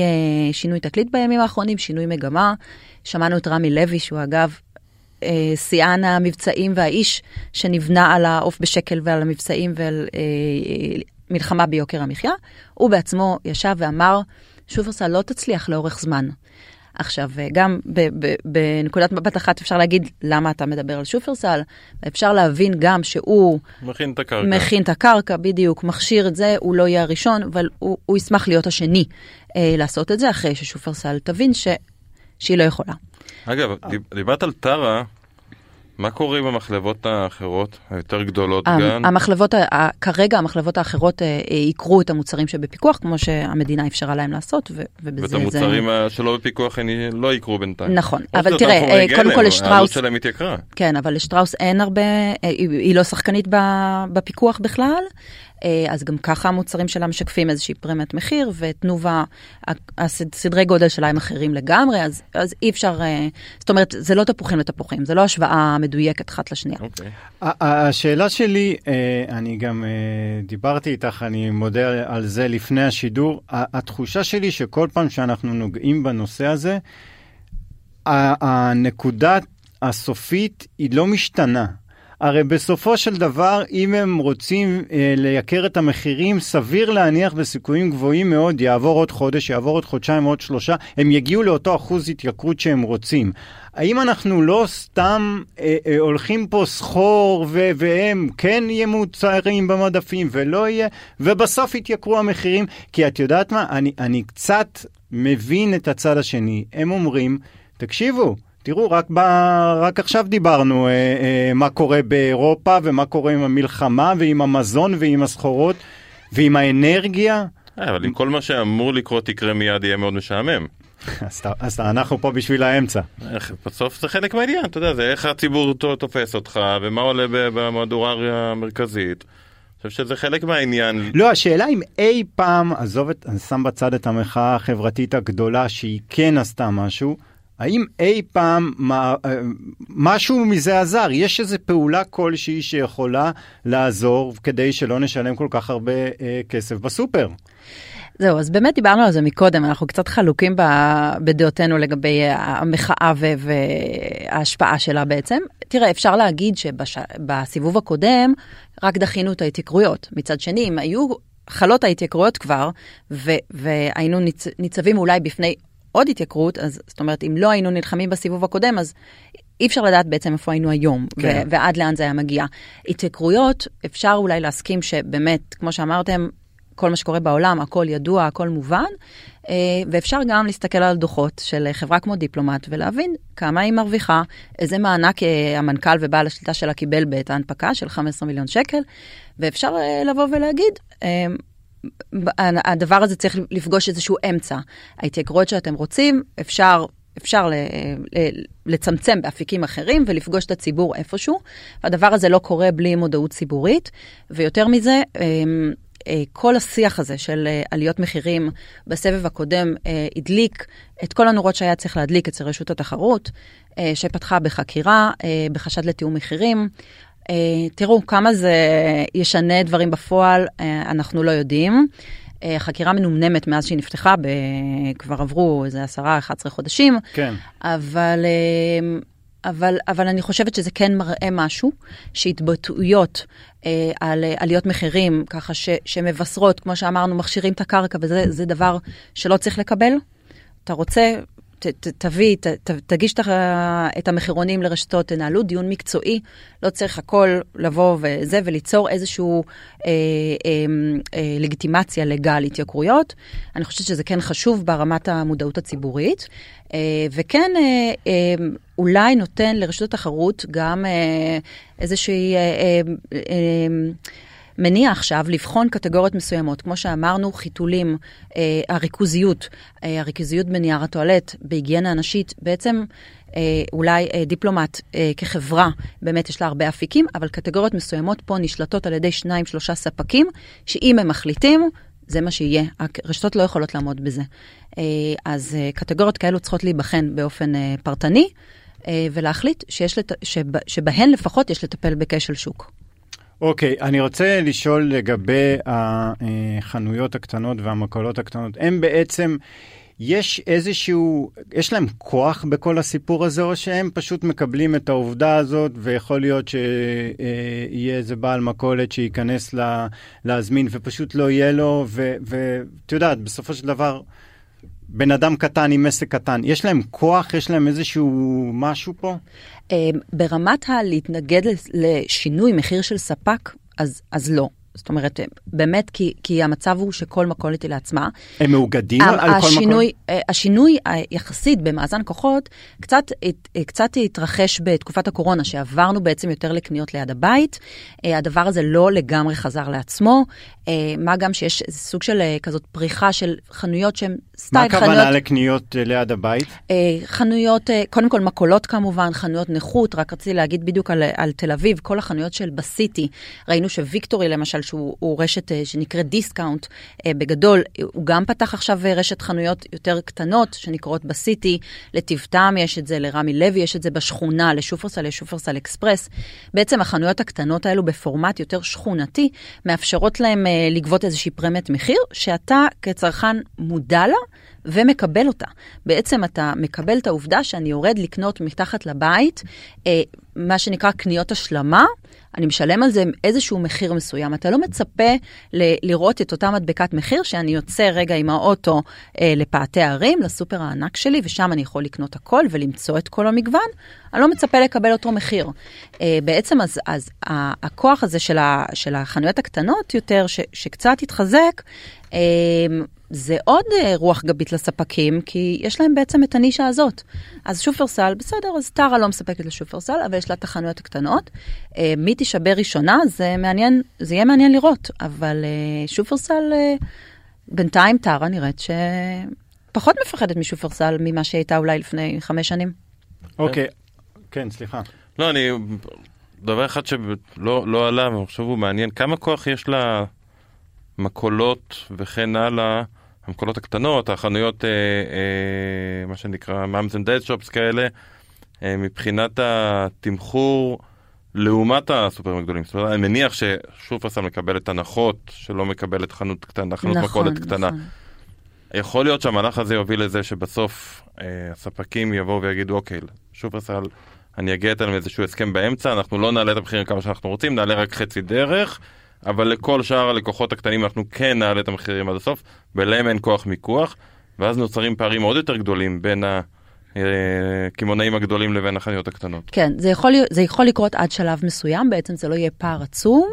Speaker 1: שינוי תקליט בימים האחרונים, שינוי מגמה. שמענו את רמי לוי, שהוא אגב שיאן המבצעים והאיש שנבנה על העוף בשקל ועל המבצעים ועל מלחמה ביוקר המחיה. הוא בעצמו ישב ואמר, שופרסל לא תצליח לאורך זמן. עכשיו, אה, גם בנקודת מבט אחת אפשר להגיד למה אתה מדבר על שופרסל, אפשר להבין גם שהוא...
Speaker 3: מכין את הקרקע.
Speaker 1: מכין את הקרקע, בדיוק, מכשיר את זה, הוא לא יהיה הראשון, אבל הוא, הוא ישמח להיות השני אה, לעשות את זה, אחרי ששופרסל תבין ש, שהיא לא יכולה.
Speaker 3: אגב, דיברת על טרה, מה קורה עם המחלבות האחרות, היותר גדולות גם?
Speaker 1: המחלבות, כרגע המחלבות האחרות אה, אה, יקרו את המוצרים שבפיקוח, כמו שהמדינה אפשרה להם לעשות, ובזה
Speaker 3: זה... ואת המוצרים שלא בפיקוח לא יקרו בינתיים.
Speaker 1: נכון, אבל תראה, אה, קודם כל לשטראוס... העלות
Speaker 3: שלהם התייקרה.
Speaker 1: כן, אבל לשטראוס אין הרבה, היא לא שחקנית בפיקוח בכלל. אה, אז גם ככה המוצרים שלה משקפים איזושהי פרמיית מחיר, ותנובה, הסדרי גודל שלה הם אחרים לגמרי, אז, אז אי אפשר, אה, זאת אומרת, זה לא תפוחים לתפוחים, זה לא השוואה מדויקת אחת לשנייה. Okay.
Speaker 2: אוקיי. השאלה שלי, אה, אני גם דיברתי איתך, אני מודה על זה לפני השידור, התחושה שלי שכל פעם שאנחנו נוגעים בנושא הזה, הנקודה הסופית היא לא משתנה. הרי בסופו של דבר, אם הם רוצים אה, לייקר את המחירים, סביר להניח בסיכויים גבוהים מאוד, יעבור עוד חודש, יעבור עוד חודשיים, עוד שלושה, הם יגיעו לאותו אחוז התייקרות שהם רוצים. האם אנחנו לא סתם אה, אה, הולכים פה סחור ו- והם כן יהיו מוצרים במדפים ולא יהיה, ובסוף יתייקרו המחירים? כי את יודעת מה, אני, אני קצת מבין את הצד השני. הם אומרים, תקשיבו, תראו, רק, ב... רק עכשיו דיברנו אה, אה, מה קורה באירופה ומה קורה עם המלחמה ועם המזון ועם הסחורות ועם האנרגיה.
Speaker 3: אה, אבל אם כל מה שאמור לקרות יקרה מיד יהיה מאוד משעמם.
Speaker 2: אז, אנחנו פה בשביל האמצע.
Speaker 3: בסוף זה חלק מהעניין, אתה יודע, זה איך הציבור תופס אותך ומה עולה במהדורה המרכזית. אני חושב שזה חלק מהעניין.
Speaker 2: לא, השאלה אם אי פעם, עזוב את, אני שם בצד את המחאה החברתית הגדולה שהיא כן עשתה משהו, האם אי פעם אה, משהו מזה עזר? יש איזו פעולה כלשהי שיכולה לעזור כדי שלא נשלם כל כך הרבה אה, כסף בסופר?
Speaker 1: זהו, אז באמת דיברנו על זה מקודם, אנחנו קצת חלוקים בדעותינו לגבי המחאה וההשפעה שלה בעצם. תראה, אפשר להגיד שבסיבוב הקודם רק דחינו את ההתייקרויות. מצד שני, אם היו חלות ההתייקרויות כבר, והיינו ניצ, ניצבים אולי בפני עוד התייקרות, אז זאת אומרת, אם לא היינו נלחמים בסיבוב הקודם, אז אי אפשר לדעת בעצם איפה היינו היום, כן. ו- ועד לאן זה היה מגיע. התייקרויות, אפשר אולי להסכים שבאמת, כמו שאמרתם, כל מה שקורה בעולם, הכל ידוע, הכל מובן, אה, ואפשר גם להסתכל על דוחות של חברה כמו דיפלומט ולהבין כמה היא מרוויחה, איזה מענק אה, המנכ"ל ובעל השליטה שלה קיבל בעת ההנפקה של 15 מיליון שקל, ואפשר אה, לבוא ולהגיד, הדבר הזה צריך לפגוש איזשהו אמצע. ההתייקרויות שאתם רוצים, אפשר אפשר לצמצם באפיקים אחרים ולפגוש את הציבור איפשהו. והדבר הזה לא קורה בלי מודעות ציבורית, ויותר מזה, אה, כל השיח הזה של אה, עליות מחירים בסבב הקודם אה, הדליק את כל הנורות שהיה צריך להדליק אצל רשות התחרות, שפתחה בחקירה בחשד לתיאום מחירים. תראו, כמה זה ישנה דברים בפועל, אנחנו לא יודעים. חקירה מנומנמת מאז שהיא נפתחה, כבר עברו איזה עשרה, 11 חודשים.
Speaker 2: כן.
Speaker 1: אבל אבל, אבל אני חושבת שזה כן מראה משהו, שהתבטאויות אה, על אה, עליות מחירים, ככה ש, שמבשרות, כמו שאמרנו, מכשירים את הקרקע, וזה דבר שלא צריך לקבל. אתה רוצה, תביא, ת, ת, תגיש את המחירונים לרשתות, תנהלו דיון מקצועי, לא צריך הכל לבוא וזה, וליצור איזושהי אה, אה, אה, לגיטימציה לגל התייקרויות. אני חושבת שזה כן חשוב ברמת המודעות הציבורית, אה, וכן אה, אה, אולי נותן לרשות התחרות גם אה, איזושהי... אה, אה, אה, מניע עכשיו לבחון קטגוריות מסוימות, כמו שאמרנו, חיתולים, אה, הריכוזיות, אה, הריכוזיות בנייר הטואלט, בהיגיינה הנשית, בעצם אה, אולי אה, דיפלומט אה, כחברה, באמת יש לה הרבה אפיקים, אבל קטגוריות מסוימות פה נשלטות על ידי שניים, שלושה ספקים, שאם הם מחליטים, זה מה שיהיה. הרשתות לא יכולות לעמוד בזה. אה, אז אה, קטגוריות כאלו צריכות להיבחן באופן אה, פרטני. ולהחליט שיש לת... שבה... שבהן לפחות יש לטפל בכשל שוק.
Speaker 2: אוקיי, okay, אני רוצה לשאול לגבי החנויות הקטנות והמקולות הקטנות. הם בעצם, יש איזשהו, יש להם כוח בכל הסיפור הזה, או שהם פשוט מקבלים את העובדה הזאת, ויכול להיות שיהיה איזה בעל מכולת שייכנס לה, להזמין ופשוט לא יהיה לו, ואת יודעת, בסופו של דבר... בן אדם קטן עם עסק קטן, יש להם כוח? יש להם איזשהו משהו פה?
Speaker 1: אמ, ברמת הלהתנגד לשינוי מחיר של ספק, אז, אז לא. זאת אומרת, באמת, כי, כי המצב הוא שכל מכולת היא לעצמה.
Speaker 2: הם מאוגדים על השינוי,
Speaker 1: כל מכולת? השינוי היחסית במאזן כוחות קצת, קצת התרחש בתקופת הקורונה, שעברנו בעצם יותר לקניות ליד הבית. אה, הדבר הזה לא לגמרי חזר לעצמו, אה, מה גם שיש סוג של אה, כזאת פריחה של חנויות שהן סטייל
Speaker 2: חנויות... מה הכוונה לקניות ליד הבית?
Speaker 1: חנויות, קודם כל מכולות כמובן, חנויות נוחות, רק רציתי להגיד בדיוק על, על תל אביב, כל החנויות של בסיטי, ראינו שוויקטורי למשל, שהוא רשת אה, שנקראת דיסקאונט, אה, בגדול, הוא גם פתח עכשיו אה, רשת חנויות יותר קטנות שנקראות בסיטי, לטיב טעם יש את זה, לרמי לוי יש את זה בשכונה, לשופרסל יש שופרסל אקספרס. בעצם החנויות הקטנות האלו בפורמט יותר שכונתי, מאפשרות להם לגבות איזושהי פרמיית מחיר, שאתה כצרכן מודע לה. ומקבל אותה. בעצם אתה מקבל את העובדה שאני יורד לקנות מתחת לבית, מה שנקרא קניות השלמה, אני משלם על זה איזשהו מחיר מסוים. אתה לא מצפה ל- לראות את אותה מדבקת מחיר שאני יוצא רגע עם האוטו אה, לפאתי הערים, לסופר הענק שלי, ושם אני יכול לקנות הכל ולמצוא את כל המגוון. אני לא מצפה לקבל אותו מחיר. אה, בעצם אז, אז הכוח הזה של, ה, של החנויות הקטנות יותר, ש, שקצת התחזק, אה, זה עוד אה, רוח גבית לספקים, כי יש להם בעצם את הנישה הזאת. אז שופרסל, בסדר, אז טרה לא מספקת לשופרסל, אבל יש לה את החנויות הקטנות. אה, מי תישבר ראשונה, זה מעניין, זה יהיה מעניין לראות, אבל אה, שופרסל, בינתיים טרה נראית שפחות מפחדת משופרסל ממה שהיא הייתה אולי לפני חמש שנים.
Speaker 2: אוקיי, כן, סליחה.
Speaker 3: לא, אני, דבר אחד שלא לא עלה, אני חושב הוא מעניין, כמה כוח יש לה... מכולות וכן הלאה, המקולות הקטנות, החנויות, אה, אה, מה שנקרא מאמס אנד דד שופס כאלה, אה, מבחינת התמחור לעומת הסופרים הגדולים. זאת אומרת, אני מניח ששופרסל מקבלת הנחות שלא מקבלת חנות קטנה, חנות
Speaker 1: נכון,
Speaker 3: מכולת קטנה.
Speaker 1: נכון.
Speaker 3: יכול להיות שהמהלך הזה יוביל לזה שבסוף אה, הספקים יבואו ויגידו, אוקיי, שופרסל, אני אגיע איתם לאיזשהו הסכם באמצע, אנחנו לא נעלה את המחירים כמה שאנחנו רוצים, נעלה רק חצי דרך, אבל לכל שאר הלקוחות הקטנים אנחנו כן נעלה את המחירים עד הסוף, ולהם אין כוח מיקוח, ואז נוצרים פערים עוד יותר גדולים בין הקמעונאים הגדולים לבין החנויות הקטנות.
Speaker 1: כן, זה יכול, זה יכול לקרות עד שלב מסוים, בעצם זה לא יהיה פער עצום,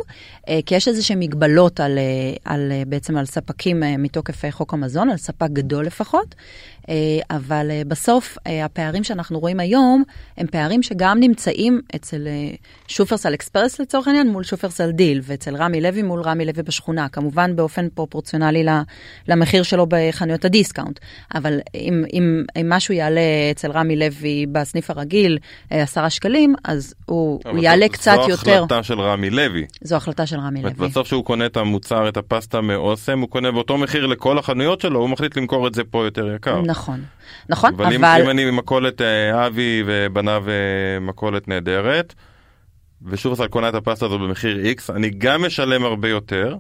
Speaker 1: אה, כי יש איזה שהן מגבלות על, אה, על, אה, בעצם על ספקים אה, מתוקף אה, חוק המזון, על ספק גדול לפחות, אה, אבל אה, בסוף אה, הפערים שאנחנו רואים היום, הם פערים שגם נמצאים אצל אה, שופרסל אקספרס לצורך העניין מול שופרסל דיל, ואצל רמי לוי מול רמי לוי בשכונה, כמובן באופן פרופורציונלי למחיר שלו בחנויות הדיסקאונט, אבל אם, אם, אם משהו יעלה אצל רמי לוי בסניף הרגיל אה, עשרה שקלים, אז הוא, הוא יעלה
Speaker 3: זו-
Speaker 1: קצת
Speaker 3: זו
Speaker 1: יותר.
Speaker 3: החלטה של רמי לוי.
Speaker 1: זו החלטה של רמי לוי.
Speaker 3: בסוף שהוא קונה את המוצר, את הפסטה מאוסם, הוא קונה באותו מחיר לכל החנויות שלו, הוא מחליט למכור את זה פה יותר יקר.
Speaker 1: נכון, נכון,
Speaker 3: אבל, אם,
Speaker 1: אבל
Speaker 3: אם אני ממכולת אה, אבי ובניו אה, מכולת נהדרת, ושופרסל קונה את הפסטה הזו במחיר X, אני גם משלם הרבה יותר,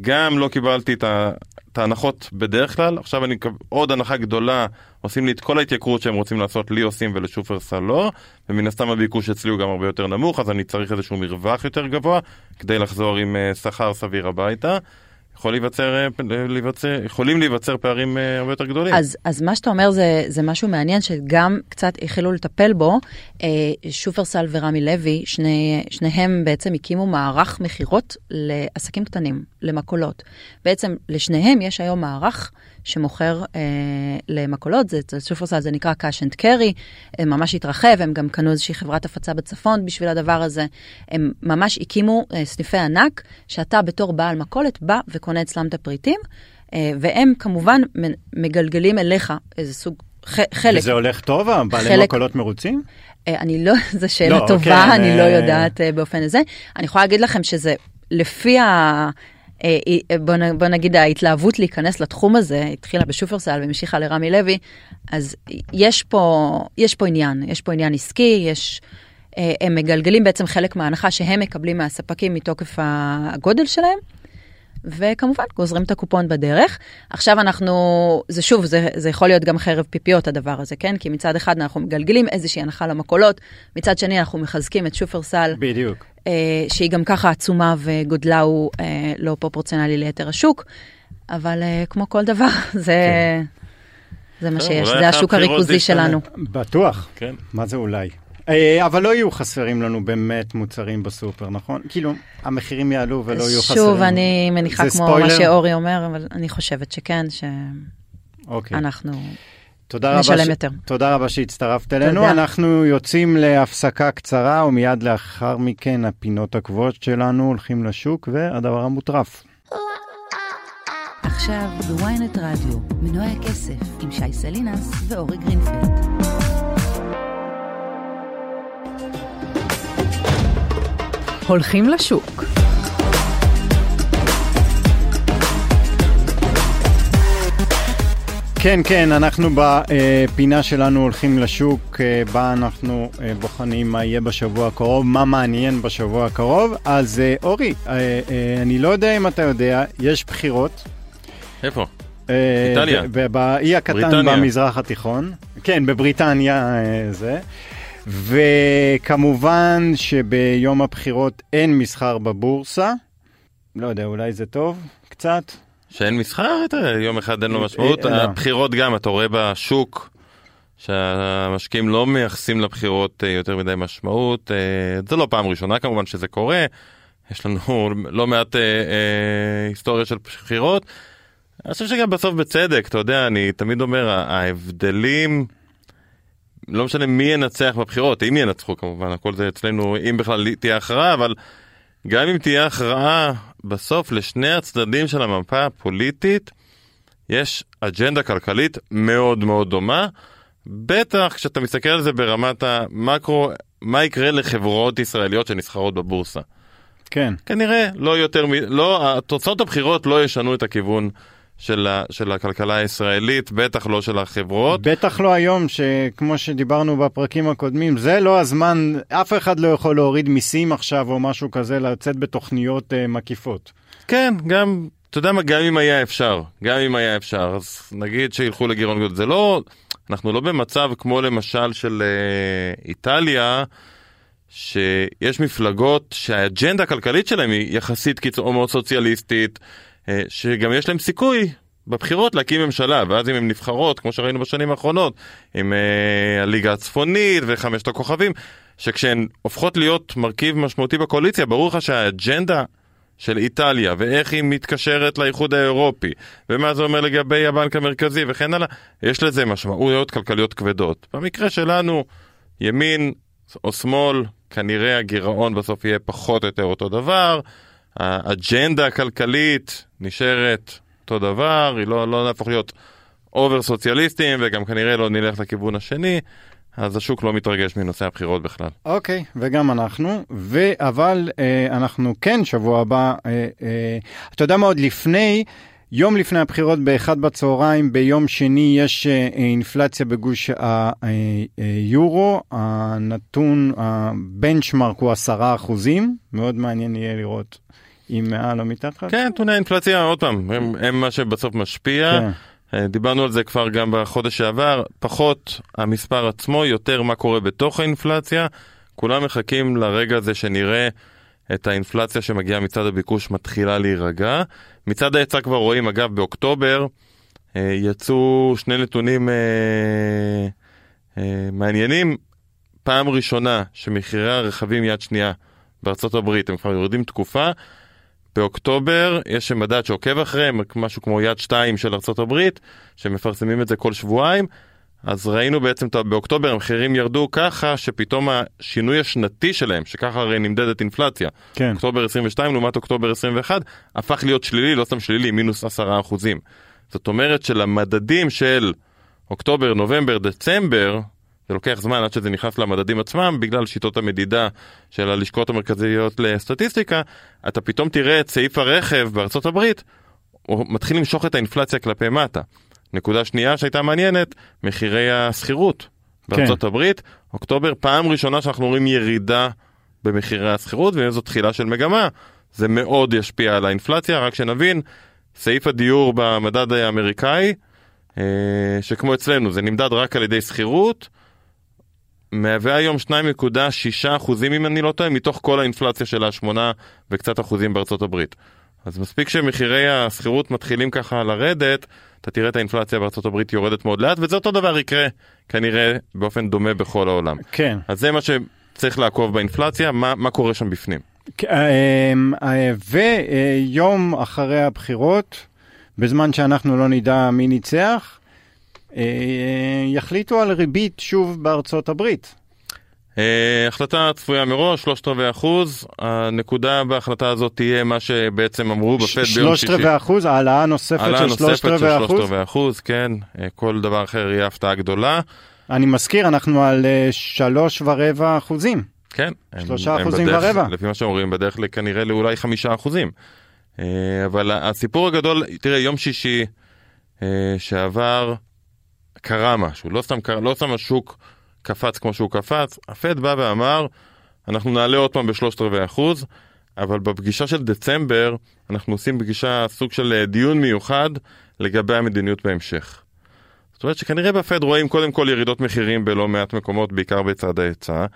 Speaker 3: גם לא קיבלתי את, ה, את ההנחות בדרך כלל, עכשיו אני עוד הנחה גדולה, עושים לי את כל ההתייקרות שהם רוצים לעשות, לי עושים ולשופרסל לא, ומן הסתם הביקוש אצלי הוא גם הרבה יותר נמוך, אז אני צריך איזשהו מרווח יותר גבוה, כדי לחזור עם אה, שכר סביר הביתה. יכול להיווצר, אה, פ- להיווצר, יכולים להיווצר פערים אה, הרבה יותר גדולים.
Speaker 1: אז, אז מה שאתה אומר זה, זה משהו מעניין שגם קצת החלו לטפל בו. אה, שופרסל ורמי לוי, שני, שניהם בעצם הקימו מערך מכירות לעסקים קטנים, למכולות. בעצם לשניהם יש היום מערך שמוכר אה, למכולות, זה, שופרסל זה נקרא cash and carry, הם ממש התרחב, הם גם קנו איזושהי חברת הפצה בצפון בשביל הדבר הזה. הם ממש הקימו אה, סניפי ענק, שאתה בתור בעל מכולת בא וקונה אצלם את הפריטים. אה, והם כמובן מגלגלים אליך איזה סוג, ח, חלק.
Speaker 2: וזה הולך טוב? הבעלי
Speaker 1: חלק-
Speaker 2: מכולות מרוצים?
Speaker 1: אה, אני לא, זו שאלה
Speaker 2: לא,
Speaker 1: טובה,
Speaker 2: כן,
Speaker 1: אני לא
Speaker 2: אה,
Speaker 1: יודעת אה, באופן הזה. אני יכולה להגיד לכם שזה לפי ה... בוא, נ- בוא נגיד ההתלהבות להיכנס לתחום הזה התחילה בשופרסל והמשיכה לרמי לוי, אז יש פה, יש פה עניין, יש פה עניין עסקי, יש, אה, הם מגלגלים בעצם חלק מההנחה שהם מקבלים מהספקים מתוקף הגודל שלהם. וכמובן גוזרים את הקופון בדרך. עכשיו אנחנו, זה שוב, זה, זה יכול להיות גם חרב פיפיות הדבר הזה, כן? כי מצד אחד אנחנו מגלגלים איזושהי הנחה למכולות, מצד שני אנחנו מחזקים את שופרסל,
Speaker 2: בדיוק.
Speaker 1: אה, שהיא גם ככה עצומה וגודלה הוא אה, לא פרופורציונלי ליתר השוק, אבל אה, כמו כל דבר, זה, זה מה שיש, זה השוק הריכוזי. שלנו.
Speaker 2: בטוח.
Speaker 3: כן.
Speaker 2: מה זה אולי? אה, אבל לא יהיו חסרים לנו באמת מוצרים בסופר, נכון? כאילו, המחירים יעלו ולא יהיו חסרים.
Speaker 1: שוב, אני מניחה כמו מה
Speaker 2: ספוילר?
Speaker 1: שאורי אומר, אבל אני חושבת שכן,
Speaker 2: אוקיי.
Speaker 1: שאנחנו...
Speaker 2: תודה רבה, ש...
Speaker 1: יותר.
Speaker 2: תודה רבה שהצטרפת אלינו.
Speaker 1: תודה.
Speaker 2: אנחנו יוצאים להפסקה קצרה, ומיד לאחר מכן הפינות הקבועות שלנו הולכים לשוק והדבר המוטרף.
Speaker 4: עכשיו בוויינט רדיו, מנועי הכסף עם שי סלינס ואורי גרינפלד. הולכים לשוק.
Speaker 2: כן, כן, אנחנו בפינה שלנו הולכים לשוק, אה, בה אנחנו אה, בוחנים מה יהיה בשבוע הקרוב, מה מעניין בשבוע הקרוב. אז אה, אורי, אני לא יודע אם אתה יודע, יש בחירות.
Speaker 3: איפה?
Speaker 2: ב- באי הקטן
Speaker 3: בריטניה.
Speaker 2: במזרח התיכון. כן, בבריטניה זה. וכמובן שביום הבחירות אין מסחר בבורסה. לא יודע, אולי זה טוב קצת.
Speaker 3: שאין מסחר? יום אחד אין לו משמעות.
Speaker 2: אה, לא.
Speaker 3: הבחירות גם, אתה רואה בשוק שהמשקיעים לא מייחסים לבחירות אה, יותר מדי משמעות. אה, זה לא פעם ראשונה כמובן שזה קורה. יש לנו לא מעט אה, אה, היסטוריה של בחירות. אני חושב שגם בסוף בצדק, אתה יודע, אני תמיד אומר, ההבדלים, לא משנה מי ינצח בבחירות, אם ינצחו כמובן, הכל זה אצלנו, אם בכלל תהיה הכרעה, אבל גם אם תהיה הכרעה, בסוף לשני הצדדים של המפה הפוליטית יש אג'נדה כלכלית מאוד מאוד דומה. בטח כשאתה מסתכל על זה ברמת המקרו, מה יקרה לחברות ישראליות שנסחרות בבורסה.
Speaker 2: כן.
Speaker 3: כנראה לא יותר מ... לא, תוצאות הבחירות לא ישנו את הכיוון של, ה, של הכלכלה הישראלית, בטח לא של החברות.
Speaker 2: בטח לא היום, שכמו שדיברנו בפרקים הקודמים, זה לא הזמן, אף אחד לא יכול להוריד מיסים עכשיו או משהו כזה, לצאת בתוכניות uh, מקיפות.
Speaker 3: כן, גם, אתה יודע מה, גם אם היה אפשר, גם אם היה אפשר, אז נגיד שילכו לגירעון גדול. זה לא, אנחנו לא במצב כמו למשל של uh, איטליה, שיש מפלגות שהאג'נדה הכלכלית שלהם היא יחסית קיצור מאוד סוציאליסטית, שגם יש להם סיכוי בבחירות להקים ממשלה, ואז אם הן נבחרות, כמו שראינו בשנים האחרונות, עם uh, הליגה הצפונית וחמשת הכוכבים, שכשהן הופכות להיות מרכיב משמעותי בקואליציה, ברור לך שהאג'נדה של איטליה, ואיך היא מתקשרת לאיחוד האירופי, ומה זה אומר לגבי הבנק המרכזי וכן הלאה, יש לזה משמעויות כלכליות כבדות. במקרה שלנו, ימין או שמאל, כנראה הגירעון בסוף יהיה פחות או יותר אותו דבר, האג'נדה הכלכלית נשארת אותו דבר, היא לא, לא נהפוך להיות אובר סוציאליסטים, וגם כנראה לא נלך לכיוון השני. אז השוק לא מתרגש מנושא הבחירות בכלל.
Speaker 2: אוקיי, okay, וגם אנחנו, ו... אבל אה, אנחנו כן שבוע הבא, אה, אה, אתה יודע מה עוד לפני, יום לפני הבחירות באחד בצהריים, ביום שני יש אה, אינפלציה בגוש היורו, הנתון, הבנצ'מרק הוא עשרה אחוזים, מאוד מעניין יהיה לראות אם מעל או מתחת.
Speaker 3: כן, נתוני האינפלציה, עוד פעם, הם, הם מה שבסוף משפיע. כן. אה, דיברנו על זה כבר גם בחודש שעבר, פחות המספר עצמו, יותר מה קורה בתוך האינפלציה. כולם מחכים לרגע הזה שנראה את האינפלציה שמגיעה מצד הביקוש מתחילה להירגע. מצד ההיצע כבר רואים, אגב, באוקטובר אה, יצאו שני נתונים אה, מעניינים. פעם ראשונה שמחירי הרכבים יד שנייה בארצות הברית הם כבר יורדים תקופה. באוקטובר יש מדד שעוקב אחריהם, משהו כמו יד שתיים של ארה"ב, שמפרסמים את זה כל שבועיים. אז ראינו בעצם באוקטובר המחירים ירדו ככה שפתאום השינוי השנתי שלהם, שככה הרי נמדדת אינפלציה, כן. אוקטובר 22 לעומת אוקטובר 21, הפך להיות שלילי, לא סתם שלילי, מינוס 10 אחוזים. זאת אומרת שלמדדים של אוקטובר, נובמבר, דצמבר, זה לוקח זמן עד שזה נכנס למדדים עצמם, בגלל שיטות המדידה של הלשכות המרכזיות לסטטיסטיקה, אתה פתאום תראה את סעיף הרכב בארצות הברית, הוא מתחיל למשוך את האינפלציה כלפי מטה. נקודה שנייה שהייתה מעניינת, מחירי השכירות בארצות כן. הברית. אוקטובר, פעם ראשונה שאנחנו רואים ירידה במחירי השכירות, וזו תחילה של מגמה. זה מאוד ישפיע על האינפלציה, רק שנבין, סעיף הדיור במדד האמריקאי, אה, שכמו אצלנו, זה נמדד רק על ידי שכירות, מהווה היום 2.6 אחוזים, אם אני לא טועה, מתוך כל האינפלציה של השמונה וקצת אחוזים בארצות הברית. אז מספיק שמחירי השכירות מתחילים ככה לרדת, אתה תראה את האינפלציה בארצות הברית יורדת מאוד לאט, וזה אותו דבר יקרה כנראה באופן דומה בכל העולם.
Speaker 2: כן.
Speaker 3: אז זה מה שצריך לעקוב באינפלציה, מה, מה קורה שם בפנים.
Speaker 2: אה, אה, ויום אחרי הבחירות, בזמן שאנחנו לא נדע מי ניצח, יחליטו על ריבית שוב בארצות הברית.
Speaker 3: Uh, החלטה צפויה מראש, שלושת רבעי אחוז, הנקודה בהחלטה הזאת תהיה מה שבעצם אמרו בפד ביום שישי.
Speaker 2: שלושת רבעי אחוז, העלאה נוספת של שלושת רבעי אחוז? העלאה נוספת של שלושת
Speaker 3: רבעי אחוז, כן, uh, כל דבר אחר יהיה הפתעה גדולה.
Speaker 2: אני מזכיר, אנחנו על שלוש ורבע אחוזים.
Speaker 3: כן.
Speaker 2: שלושה אחוזים ורבע.
Speaker 3: לפי מה שאומרים, בדרך כנראה לאולי חמישה אחוזים. אבל הסיפור הגדול, תראה, יום שישי שעבר, קרה משהו, לא סתם, לא סתם השוק קפץ כמו שהוא קפץ, הפד בא ואמר, אנחנו נעלה עוד פעם בשלושת רבעי אחוז, אבל בפגישה של דצמבר אנחנו עושים פגישה, סוג של אה, דיון מיוחד לגבי המדיניות בהמשך. זאת אומרת שכנראה בפד רואים קודם כל ירידות מחירים בלא מעט מקומות, בעיקר בצד ההיצע.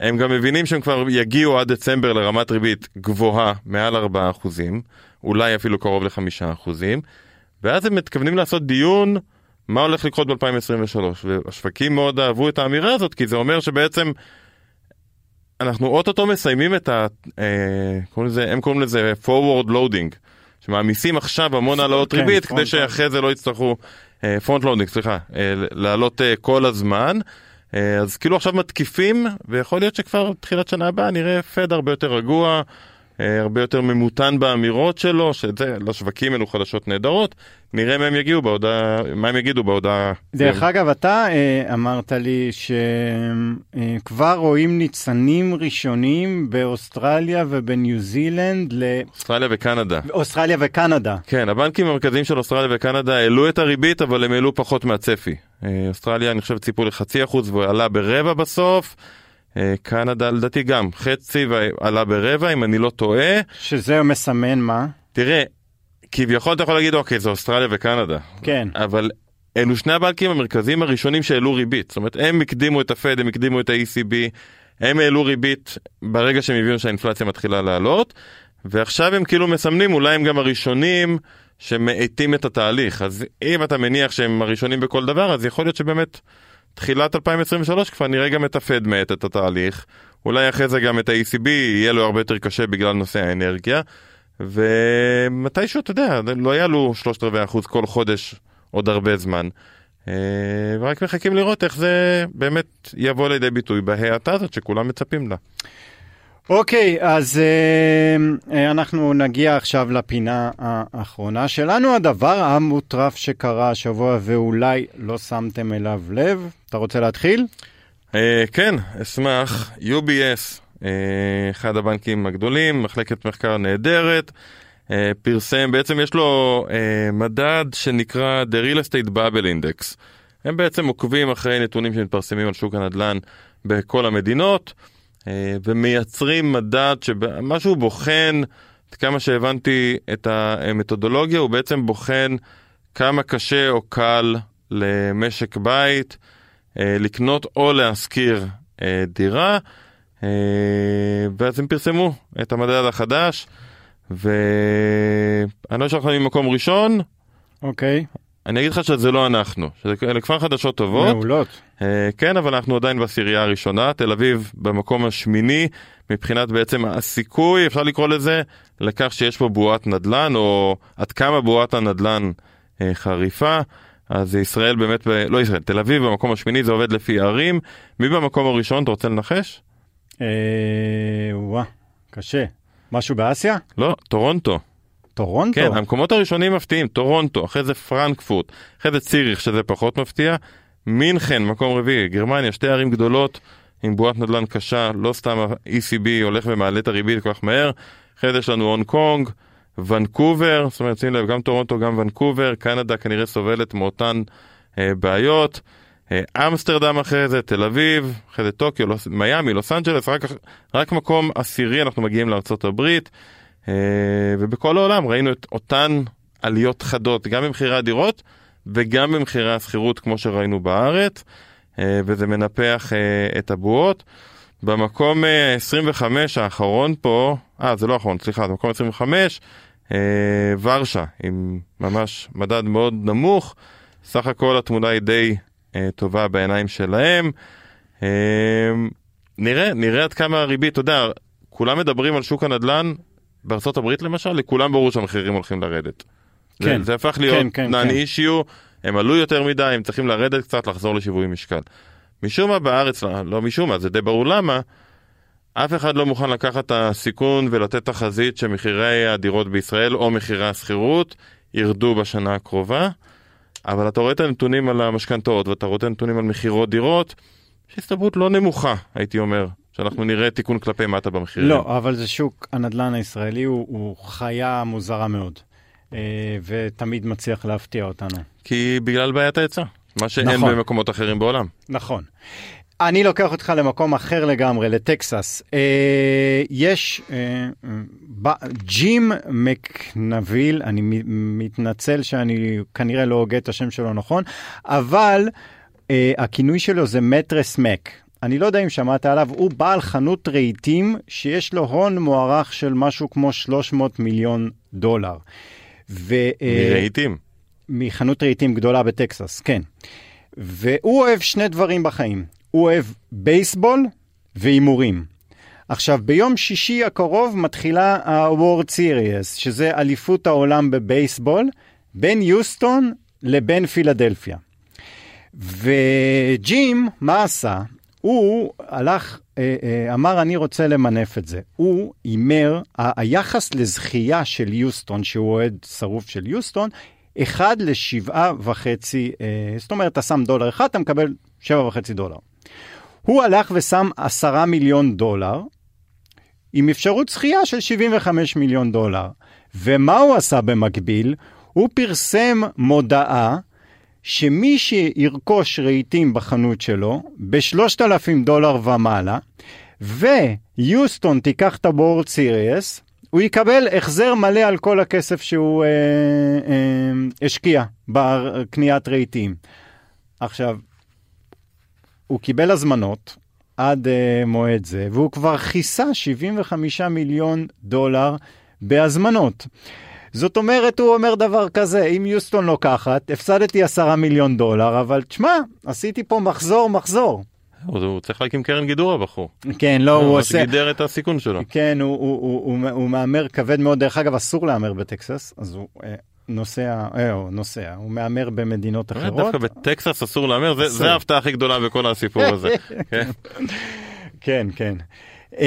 Speaker 3: הם גם מבינים שהם כבר יגיעו עד דצמבר לרמת ריבית גבוהה, מעל 4%, אולי אפילו קרוב ל-5%, ואז הם מתכוונים לעשות דיון מה הולך לקרות ב-2023, והשווקים מאוד אהבו את האמירה הזאת, כי זה אומר שבעצם אנחנו אוטוטו מסיימים את ה... אה, קוראים לזה, הם קוראים לזה forward loading, שמעמיסים עכשיו המון העלאות כן, ריבית, כדי שאחרי זה לא יצטרכו, אה, front loading, סליחה, אה, לעלות אה, כל הזמן. אה, אז כאילו עכשיו מתקיפים, ויכול להיות שכבר תחילת שנה הבאה נראה פד הרבה יותר רגוע. אה, הרבה יותר ממותן באמירות שלו, שזה לשווקים אלו חדשות נהדרות, נראה מה הם יגיעו בהודעה, מה הם יגידו בהודעה.
Speaker 2: דרך אגב, אתה אה, אמרת לי שכבר רואים ניצנים ראשונים באוסטרליה ובניו זילנד ל...
Speaker 3: אוסטרליה וקנדה.
Speaker 2: אוסטרליה וקנדה.
Speaker 3: כן, הבנקים המרכזיים של אוסטרליה וקנדה העלו את הריבית, אבל הם העלו פחות מהצפי. אה, אוסטרליה, אני חושב, ציפו לחצי אחוז והוא עלה ברבע בסוף. אה, קנדה לדעתי גם חצי ועלה ברבע אם אני לא טועה.
Speaker 2: שזה מסמן מה?
Speaker 3: תראה, כביכול אתה יכול להגיד אוקיי זה אוסטרליה וקנדה.
Speaker 2: כן.
Speaker 3: אבל אלו שני הבנקים המרכזיים הראשונים שהעלו ריבית. זאת אומרת הם הקדימו את הפד, הם הקדימו את ה-ECB, הם העלו ריבית ברגע שהם הבינו שהאינפלציה מתחילה לעלות, ועכשיו הם כאילו מסמנים אולי הם גם הראשונים שמאטים את התהליך. אז אם אתה מניח שהם הראשונים בכל דבר אז יכול להיות שבאמת תחילת 2023 כבר נראה גם את הפד מאט את התהליך, אולי אחרי זה גם את ה-ECB יהיה לו הרבה יותר קשה בגלל נושא האנרגיה, ומתישהו אתה יודע, לא יעלו שלושת רבעי אחוז כל חודש עוד הרבה זמן. אה, ורק מחכים לראות איך זה באמת יבוא לידי ביטוי בהאטה הזאת שכולם מצפים לה.
Speaker 2: אוקיי, אז אה, אה, אנחנו נגיע עכשיו לפינה האחרונה שלנו. הדבר המוטרף שקרה השבוע ואולי לא שמתם אליו לב, אתה רוצה להתחיל?
Speaker 3: אה, כן, אשמח. UBS, אה, אחד הבנקים הגדולים, מחלקת מחקר נהדרת, אה, פרסם, בעצם יש לו אה, מדד שנקרא The Real Estate Bubble Index. הם בעצם עוקבים אחרי נתונים שמתפרסמים על שוק הנדל"ן בכל המדינות. אה, ומייצרים מדד שמה שהוא בוחן, עד כמה שהבנתי את המתודולוגיה, הוא בעצם בוחן כמה קשה או קל למשק בית אה, לקנות או להשכיר אה, דירה, ואז הם פרסמו את המדד החדש, ואני לא אותך ממקום ראשון.
Speaker 2: אוקיי. Okay.
Speaker 3: אני אגיד לך שזה לא אנחנו, שאלה כבר חדשות טובות.
Speaker 2: מעולות.
Speaker 3: Uh, כן, אבל אנחנו עדיין בעשירייה הראשונה, תל אביב במקום השמיני, מבחינת בעצם הסיכוי, אפשר לקרוא לזה, לכך שיש פה בועת נדל"ן, או עד כמה בועת הנדל"ן אה, חריפה. אז ישראל באמת, ב... לא ישראל, תל אביב במקום השמיני זה עובד לפי ערים. מי במקום הראשון, אתה רוצה לנחש?
Speaker 2: אה... וואה, קשה. משהו באסיה?
Speaker 3: לא, טורונטו.
Speaker 2: טורונטו?
Speaker 3: כן, המקומות הראשונים מפתיעים, טורונטו, אחרי זה פרנקפורט, אחרי זה ציריך שזה פחות מפתיע, מינכן, מקום רביעי, גרמניה, שתי ערים גדולות עם בועת נדל"ן קשה, לא סתם ה-ECB הולך ומעלה את הריבית כל כך מהר, אחרי זה יש לנו הונג קונג, ונקובר, זאת אומרת, שים לב, גם טורונטו, גם ונקובר, קנדה כנראה סובלת מאותן אה, בעיות. אה, אמסטרדם אחרי זה, תל אביב, אחרי זה טוקיו, לוס, מיאמי, לוס אנג'לס, רק, רק מקום עשירי אנחנו מגיעים לארצות הברית. אה, ובכל העולם ראינו את אותן עליות חדות, גם במחירי הדירות וגם במחירי השכירות כמו שראינו בארץ, אה, וזה מנפח אה, את הבועות. במקום 25 האחרון פה, אה זה לא האחרון, סליחה, במקום 25, ורשה עם ממש מדד מאוד נמוך, סך הכל התמונה היא די טובה בעיניים שלהם. נראה, נראה עד כמה הריבית, אתה יודע, כולם מדברים על שוק הנדל"ן בארצות הברית למשל, לכולם ברור שהמחירים הולכים לרדת. כן. זה, זה הפך להיות כן, כן, נאן כן. אישיו, הם עלו יותר מדי, הם צריכים לרדת קצת, לחזור לשיווי משקל. משום מה בארץ, לא, לא משום מה, זה די ברור למה, אף אחד לא מוכן לקחת את הסיכון ולתת תחזית שמחירי הדירות בישראל או מחירי השכירות ירדו בשנה הקרובה. אבל אתה רואה את הנתונים על המשכנתאות ואתה רואה את הנתונים על מכירות דירות, יש הסתברות לא נמוכה, הייתי אומר, שאנחנו נראה תיקון כלפי מטה במחירים.
Speaker 2: לא, אבל זה שוק הנדל"ן הישראלי הוא, הוא חיה מוזרה מאוד, אה, ותמיד מצליח להפתיע אותנו.
Speaker 3: כי בגלל בעיית ההיצע, מה שאין נכון. במקומות אחרים בעולם.
Speaker 2: נכון. אני לוקח אותך למקום אחר לגמרי, לטקסס. אה, יש אה, ב, ג'ים מקנביל, אני מתנצל שאני כנראה לא הוגה את השם שלו נכון, אבל אה, הכינוי שלו זה מטרס מק. אני לא יודע אם שמעת עליו, הוא בעל חנות רהיטים שיש לו הון מוערך של משהו כמו 300 מיליון דולר.
Speaker 3: ו, אה, מרהיטים?
Speaker 2: מחנות רהיטים גדולה בטקסס, כן. והוא אוהב שני דברים בחיים. הוא אוהב בייסבול והימורים. עכשיו, ביום שישי הקרוב מתחילה ה-World Series, שזה אליפות העולם בבייסבול, בין יוסטון לבין פילדלפיה. וג'ים, מה עשה? הוא הלך, אה, אה, אמר, אני רוצה למנף את זה. הוא הימר, היחס לזכייה של יוסטון, שהוא אוהד שרוף של יוסטון, אחד לשבעה וחצי, אה, זאת אומרת, אתה שם דולר אחד, אתה מקבל שבע וחצי דולר. הוא הלך ושם עשרה מיליון דולר, עם אפשרות זכייה של 75 מיליון דולר. ומה הוא עשה במקביל? הוא פרסם מודעה שמי שירכוש רהיטים בחנות שלו ב-3,000 דולר ומעלה, ויוסטון תיקח את הבורד סיריאס, הוא יקבל החזר מלא על כל הכסף שהוא אה, אה, השקיע בקניית רהיטים. עכשיו, הוא קיבל הזמנות עד uh, מועד זה, והוא כבר כיסה 75 מיליון דולר בהזמנות. זאת אומרת, הוא אומר דבר כזה, אם יוסטון לוקחת, הפסדתי 10 מיליון דולר, אבל תשמע, עשיתי פה מחזור, מחזור.
Speaker 3: הוא הוא צריך להקים קרן גידור הבחור.
Speaker 2: כן, לא, הוא עושה...
Speaker 3: גידר את הסיכון שלו.
Speaker 2: כן, הוא, הוא, הוא, הוא, הוא מהמר כבד מאוד. דרך אגב, אסור להמר בטקסס, אז הוא אה, נוסע, אה, הוא נוסע, הוא מהמר במדינות אחרות.
Speaker 3: דווקא בטקסס אסור להמר, זה- ההפתעה הכי גדולה בכל הסיפור הזה.
Speaker 2: כן, כן. Uh,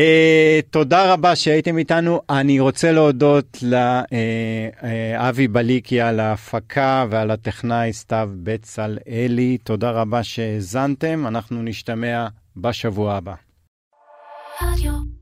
Speaker 2: תודה רבה שהייתם איתנו. אני רוצה להודות לאבי בליקי על ההפקה ועל הטכנאי סתיו בצלאלי. תודה רבה שהאזנתם, אנחנו נשתמע בשבוע הבא.
Speaker 5: רדיו.